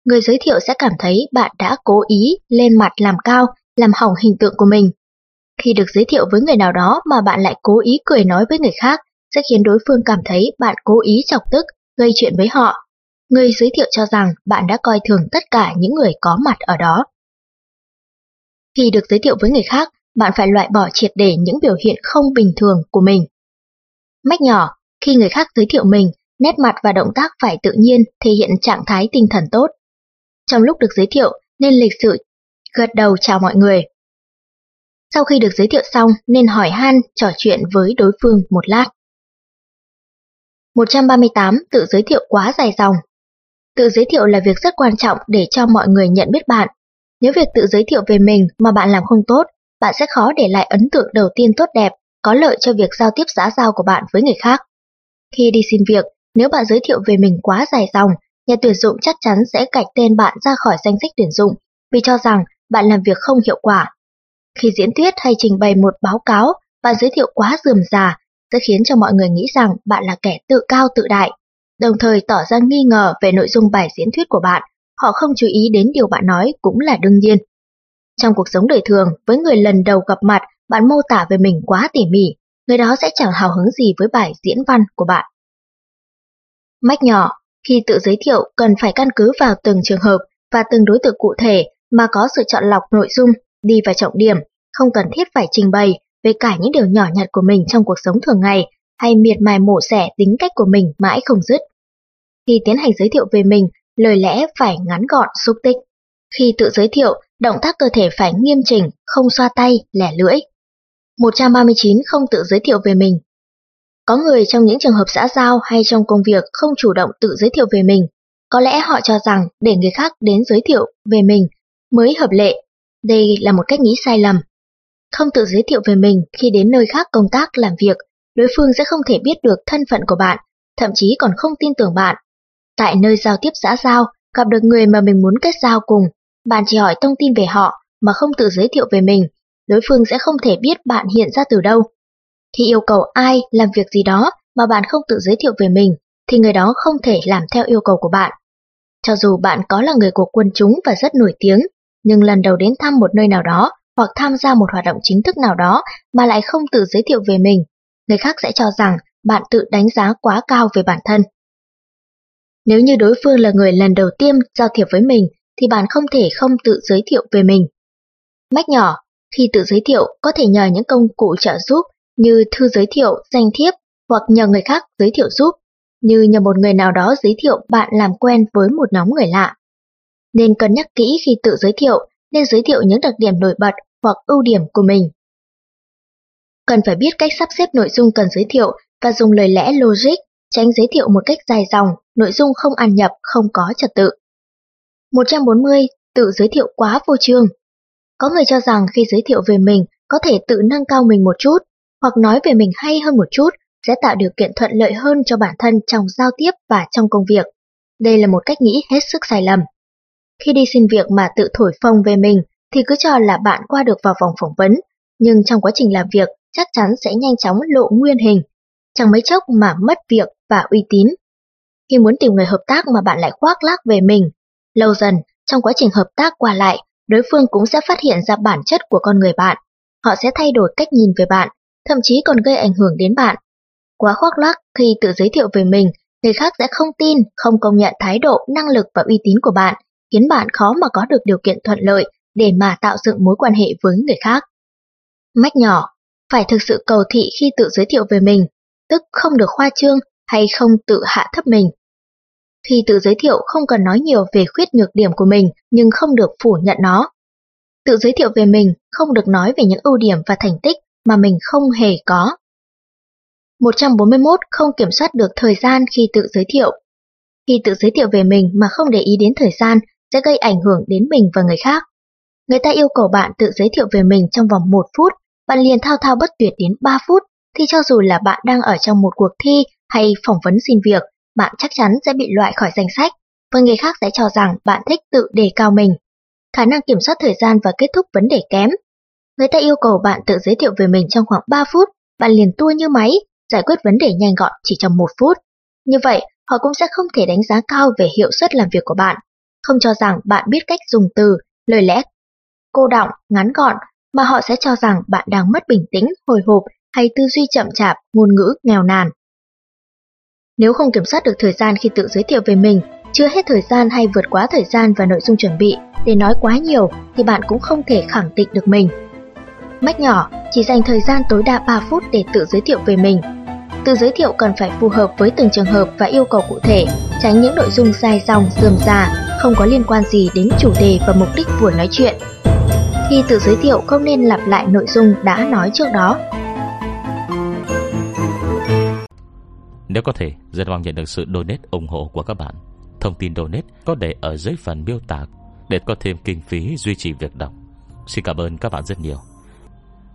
Người giới thiệu sẽ cảm thấy bạn đã cố ý lên mặt làm cao, làm hỏng hình tượng của mình. Khi được giới thiệu với người nào đó mà bạn lại cố ý cười nói với người khác, sẽ khiến đối phương cảm thấy bạn cố ý chọc tức gây chuyện với họ. Người giới thiệu cho rằng bạn đã coi thường tất cả những người có mặt ở đó. Khi được giới thiệu với người khác, bạn phải loại bỏ triệt để những biểu hiện không bình thường của mình. Mách nhỏ, khi người khác giới thiệu mình, nét mặt và động tác phải tự nhiên, thể hiện trạng thái tinh thần tốt. Trong lúc được giới thiệu, nên lịch sự gật đầu chào mọi người. Sau khi được giới thiệu xong, nên hỏi han, trò chuyện với đối phương một lát. 138. Tự giới thiệu quá dài dòng Tự giới thiệu là việc rất quan trọng để cho mọi người nhận biết bạn. Nếu việc tự giới thiệu về mình mà bạn làm không tốt, bạn sẽ khó để lại ấn tượng đầu tiên tốt đẹp, có lợi cho việc giao tiếp xã giao của bạn với người khác. Khi đi xin việc, nếu bạn giới thiệu về mình quá dài dòng, nhà tuyển dụng chắc chắn sẽ gạch tên bạn ra khỏi danh sách tuyển dụng, vì cho rằng bạn làm việc không hiệu quả. Khi diễn thuyết hay trình bày một báo cáo, bạn giới thiệu quá dườm già sẽ khiến cho mọi người nghĩ rằng bạn là kẻ tự cao tự đại, đồng thời tỏ ra nghi ngờ về nội dung bài diễn thuyết của bạn. Họ không chú ý đến điều bạn nói cũng là đương nhiên. Trong cuộc sống đời thường, với người lần đầu gặp mặt, bạn mô tả về mình quá tỉ mỉ, người đó sẽ chẳng hào hứng gì với bài diễn văn của bạn. Mách nhỏ, khi tự giới thiệu cần phải căn cứ vào từng trường hợp và từng đối tượng cụ thể mà có sự chọn lọc nội dung, đi vào trọng điểm, không cần thiết phải trình bày về cả những điều nhỏ nhặt của mình trong cuộc sống thường ngày hay miệt mài mổ xẻ tính cách của mình mãi không dứt. Khi tiến hành giới thiệu về mình, lời lẽ phải ngắn gọn, xúc tích. Khi tự giới thiệu, động tác cơ thể phải nghiêm chỉnh, không xoa tay, lẻ lưỡi. 139 không tự giới thiệu về mình. Có người trong những trường hợp xã giao hay trong công việc không chủ động tự giới thiệu về mình. Có lẽ họ cho rằng để người khác đến giới thiệu về mình mới hợp lệ. Đây là một cách nghĩ sai lầm. Không tự giới thiệu về mình khi đến nơi khác công tác làm việc, đối phương sẽ không thể biết được thân phận của bạn, thậm chí còn không tin tưởng bạn. Tại nơi giao tiếp xã giao, gặp được người mà mình muốn kết giao cùng, bạn chỉ hỏi thông tin về họ mà không tự giới thiệu về mình, đối phương sẽ không thể biết bạn hiện ra từ đâu. Khi yêu cầu ai làm việc gì đó mà bạn không tự giới thiệu về mình, thì người đó không thể làm theo yêu cầu của bạn. Cho dù bạn có là người của quân chúng và rất nổi tiếng, nhưng lần đầu đến thăm một nơi nào đó hoặc tham gia một hoạt động chính thức nào đó mà lại không tự giới thiệu về mình, người khác sẽ cho rằng bạn tự đánh giá quá cao về bản thân. Nếu như đối phương là người lần đầu tiên giao thiệp với mình, thì bạn không thể không tự giới thiệu về mình. Mách nhỏ, khi tự giới thiệu có thể nhờ những công cụ trợ giúp như thư giới thiệu, danh thiếp hoặc nhờ người khác giới thiệu giúp, như nhờ một người nào đó giới thiệu bạn làm quen với một nhóm người lạ. Nên cân nhắc kỹ khi tự giới thiệu, nên giới thiệu những đặc điểm nổi bật hoặc ưu điểm của mình. Cần phải biết cách sắp xếp nội dung cần giới thiệu và dùng lời lẽ logic, tránh giới thiệu một cách dài dòng, nội dung không ăn nhập, không có trật tự. 140. Tự giới thiệu quá vô trương. Có người cho rằng khi giới thiệu về mình có thể tự nâng cao mình một chút, hoặc nói về mình hay hơn một chút sẽ tạo điều kiện thuận lợi hơn cho bản thân trong giao tiếp và trong công việc. Đây là một cách nghĩ hết sức sai lầm. Khi đi xin việc mà tự thổi phồng về mình thì cứ cho là bạn qua được vào vòng phỏng vấn, nhưng trong quá trình làm việc chắc chắn sẽ nhanh chóng lộ nguyên hình, chẳng mấy chốc mà mất việc và uy tín. Khi muốn tìm người hợp tác mà bạn lại khoác lác về mình, lâu dần trong quá trình hợp tác qua lại, đối phương cũng sẽ phát hiện ra bản chất của con người bạn. Họ sẽ thay đổi cách nhìn về bạn, thậm chí còn gây ảnh hưởng đến bạn. Quá khoác lác khi tự giới thiệu về mình, người khác sẽ không tin, không công nhận thái độ, năng lực và uy tín của bạn, khiến bạn khó mà có được điều kiện thuận lợi để mà tạo dựng mối quan hệ với người khác. Mách nhỏ, phải thực sự cầu thị khi tự giới thiệu về mình, tức không được khoa trương hay không tự hạ thấp mình. Khi tự giới thiệu không cần nói nhiều về khuyết nhược điểm của mình nhưng không được phủ nhận nó. Tự giới thiệu về mình không được nói về những ưu điểm và thành tích mà mình không hề có. 141. Không kiểm soát được thời gian khi tự giới thiệu. Khi tự giới thiệu về mình mà không để ý đến thời gian sẽ gây ảnh hưởng đến mình và người khác. Người ta yêu cầu bạn tự giới thiệu về mình trong vòng 1 phút, bạn liền thao thao bất tuyệt đến 3 phút, thì cho dù là bạn đang ở trong một cuộc thi hay phỏng vấn xin việc, bạn chắc chắn sẽ bị loại khỏi danh sách, và người khác sẽ cho rằng bạn thích tự đề cao mình. Khả năng kiểm soát thời gian và kết thúc vấn đề kém. Người ta yêu cầu bạn tự giới thiệu về mình trong khoảng 3 phút, bạn liền tua như máy, giải quyết vấn đề nhanh gọn chỉ trong 1 phút. Như vậy, họ cũng sẽ không thể đánh giá cao về hiệu suất làm việc của bạn, không cho rằng bạn biết cách dùng từ, lời lẽ cô đọng, ngắn gọn, mà họ sẽ cho rằng bạn đang mất bình tĩnh, hồi hộp hay tư duy chậm chạp, ngôn ngữ nghèo nàn. Nếu không kiểm soát được thời gian khi tự giới thiệu về mình, chưa hết thời gian hay vượt quá thời gian và nội dung chuẩn bị để nói quá nhiều thì bạn cũng không thể khẳng định được mình. Mách nhỏ, chỉ dành thời gian tối đa 3 phút để tự giới thiệu về mình. Tự giới thiệu cần phải phù hợp với từng trường hợp và yêu cầu cụ thể, tránh những nội dung dài dòng, dườm già, không có liên quan gì đến chủ đề và mục đích buổi nói chuyện. Khi tự giới thiệu không nên lặp lại nội dung đã nói trước đó. Nếu có thể, rất mong nhận được sự donate ủng hộ của các bạn. Thông tin donate có để ở dưới phần miêu tả để có thêm kinh phí duy trì việc đọc. Xin cảm ơn các bạn rất nhiều.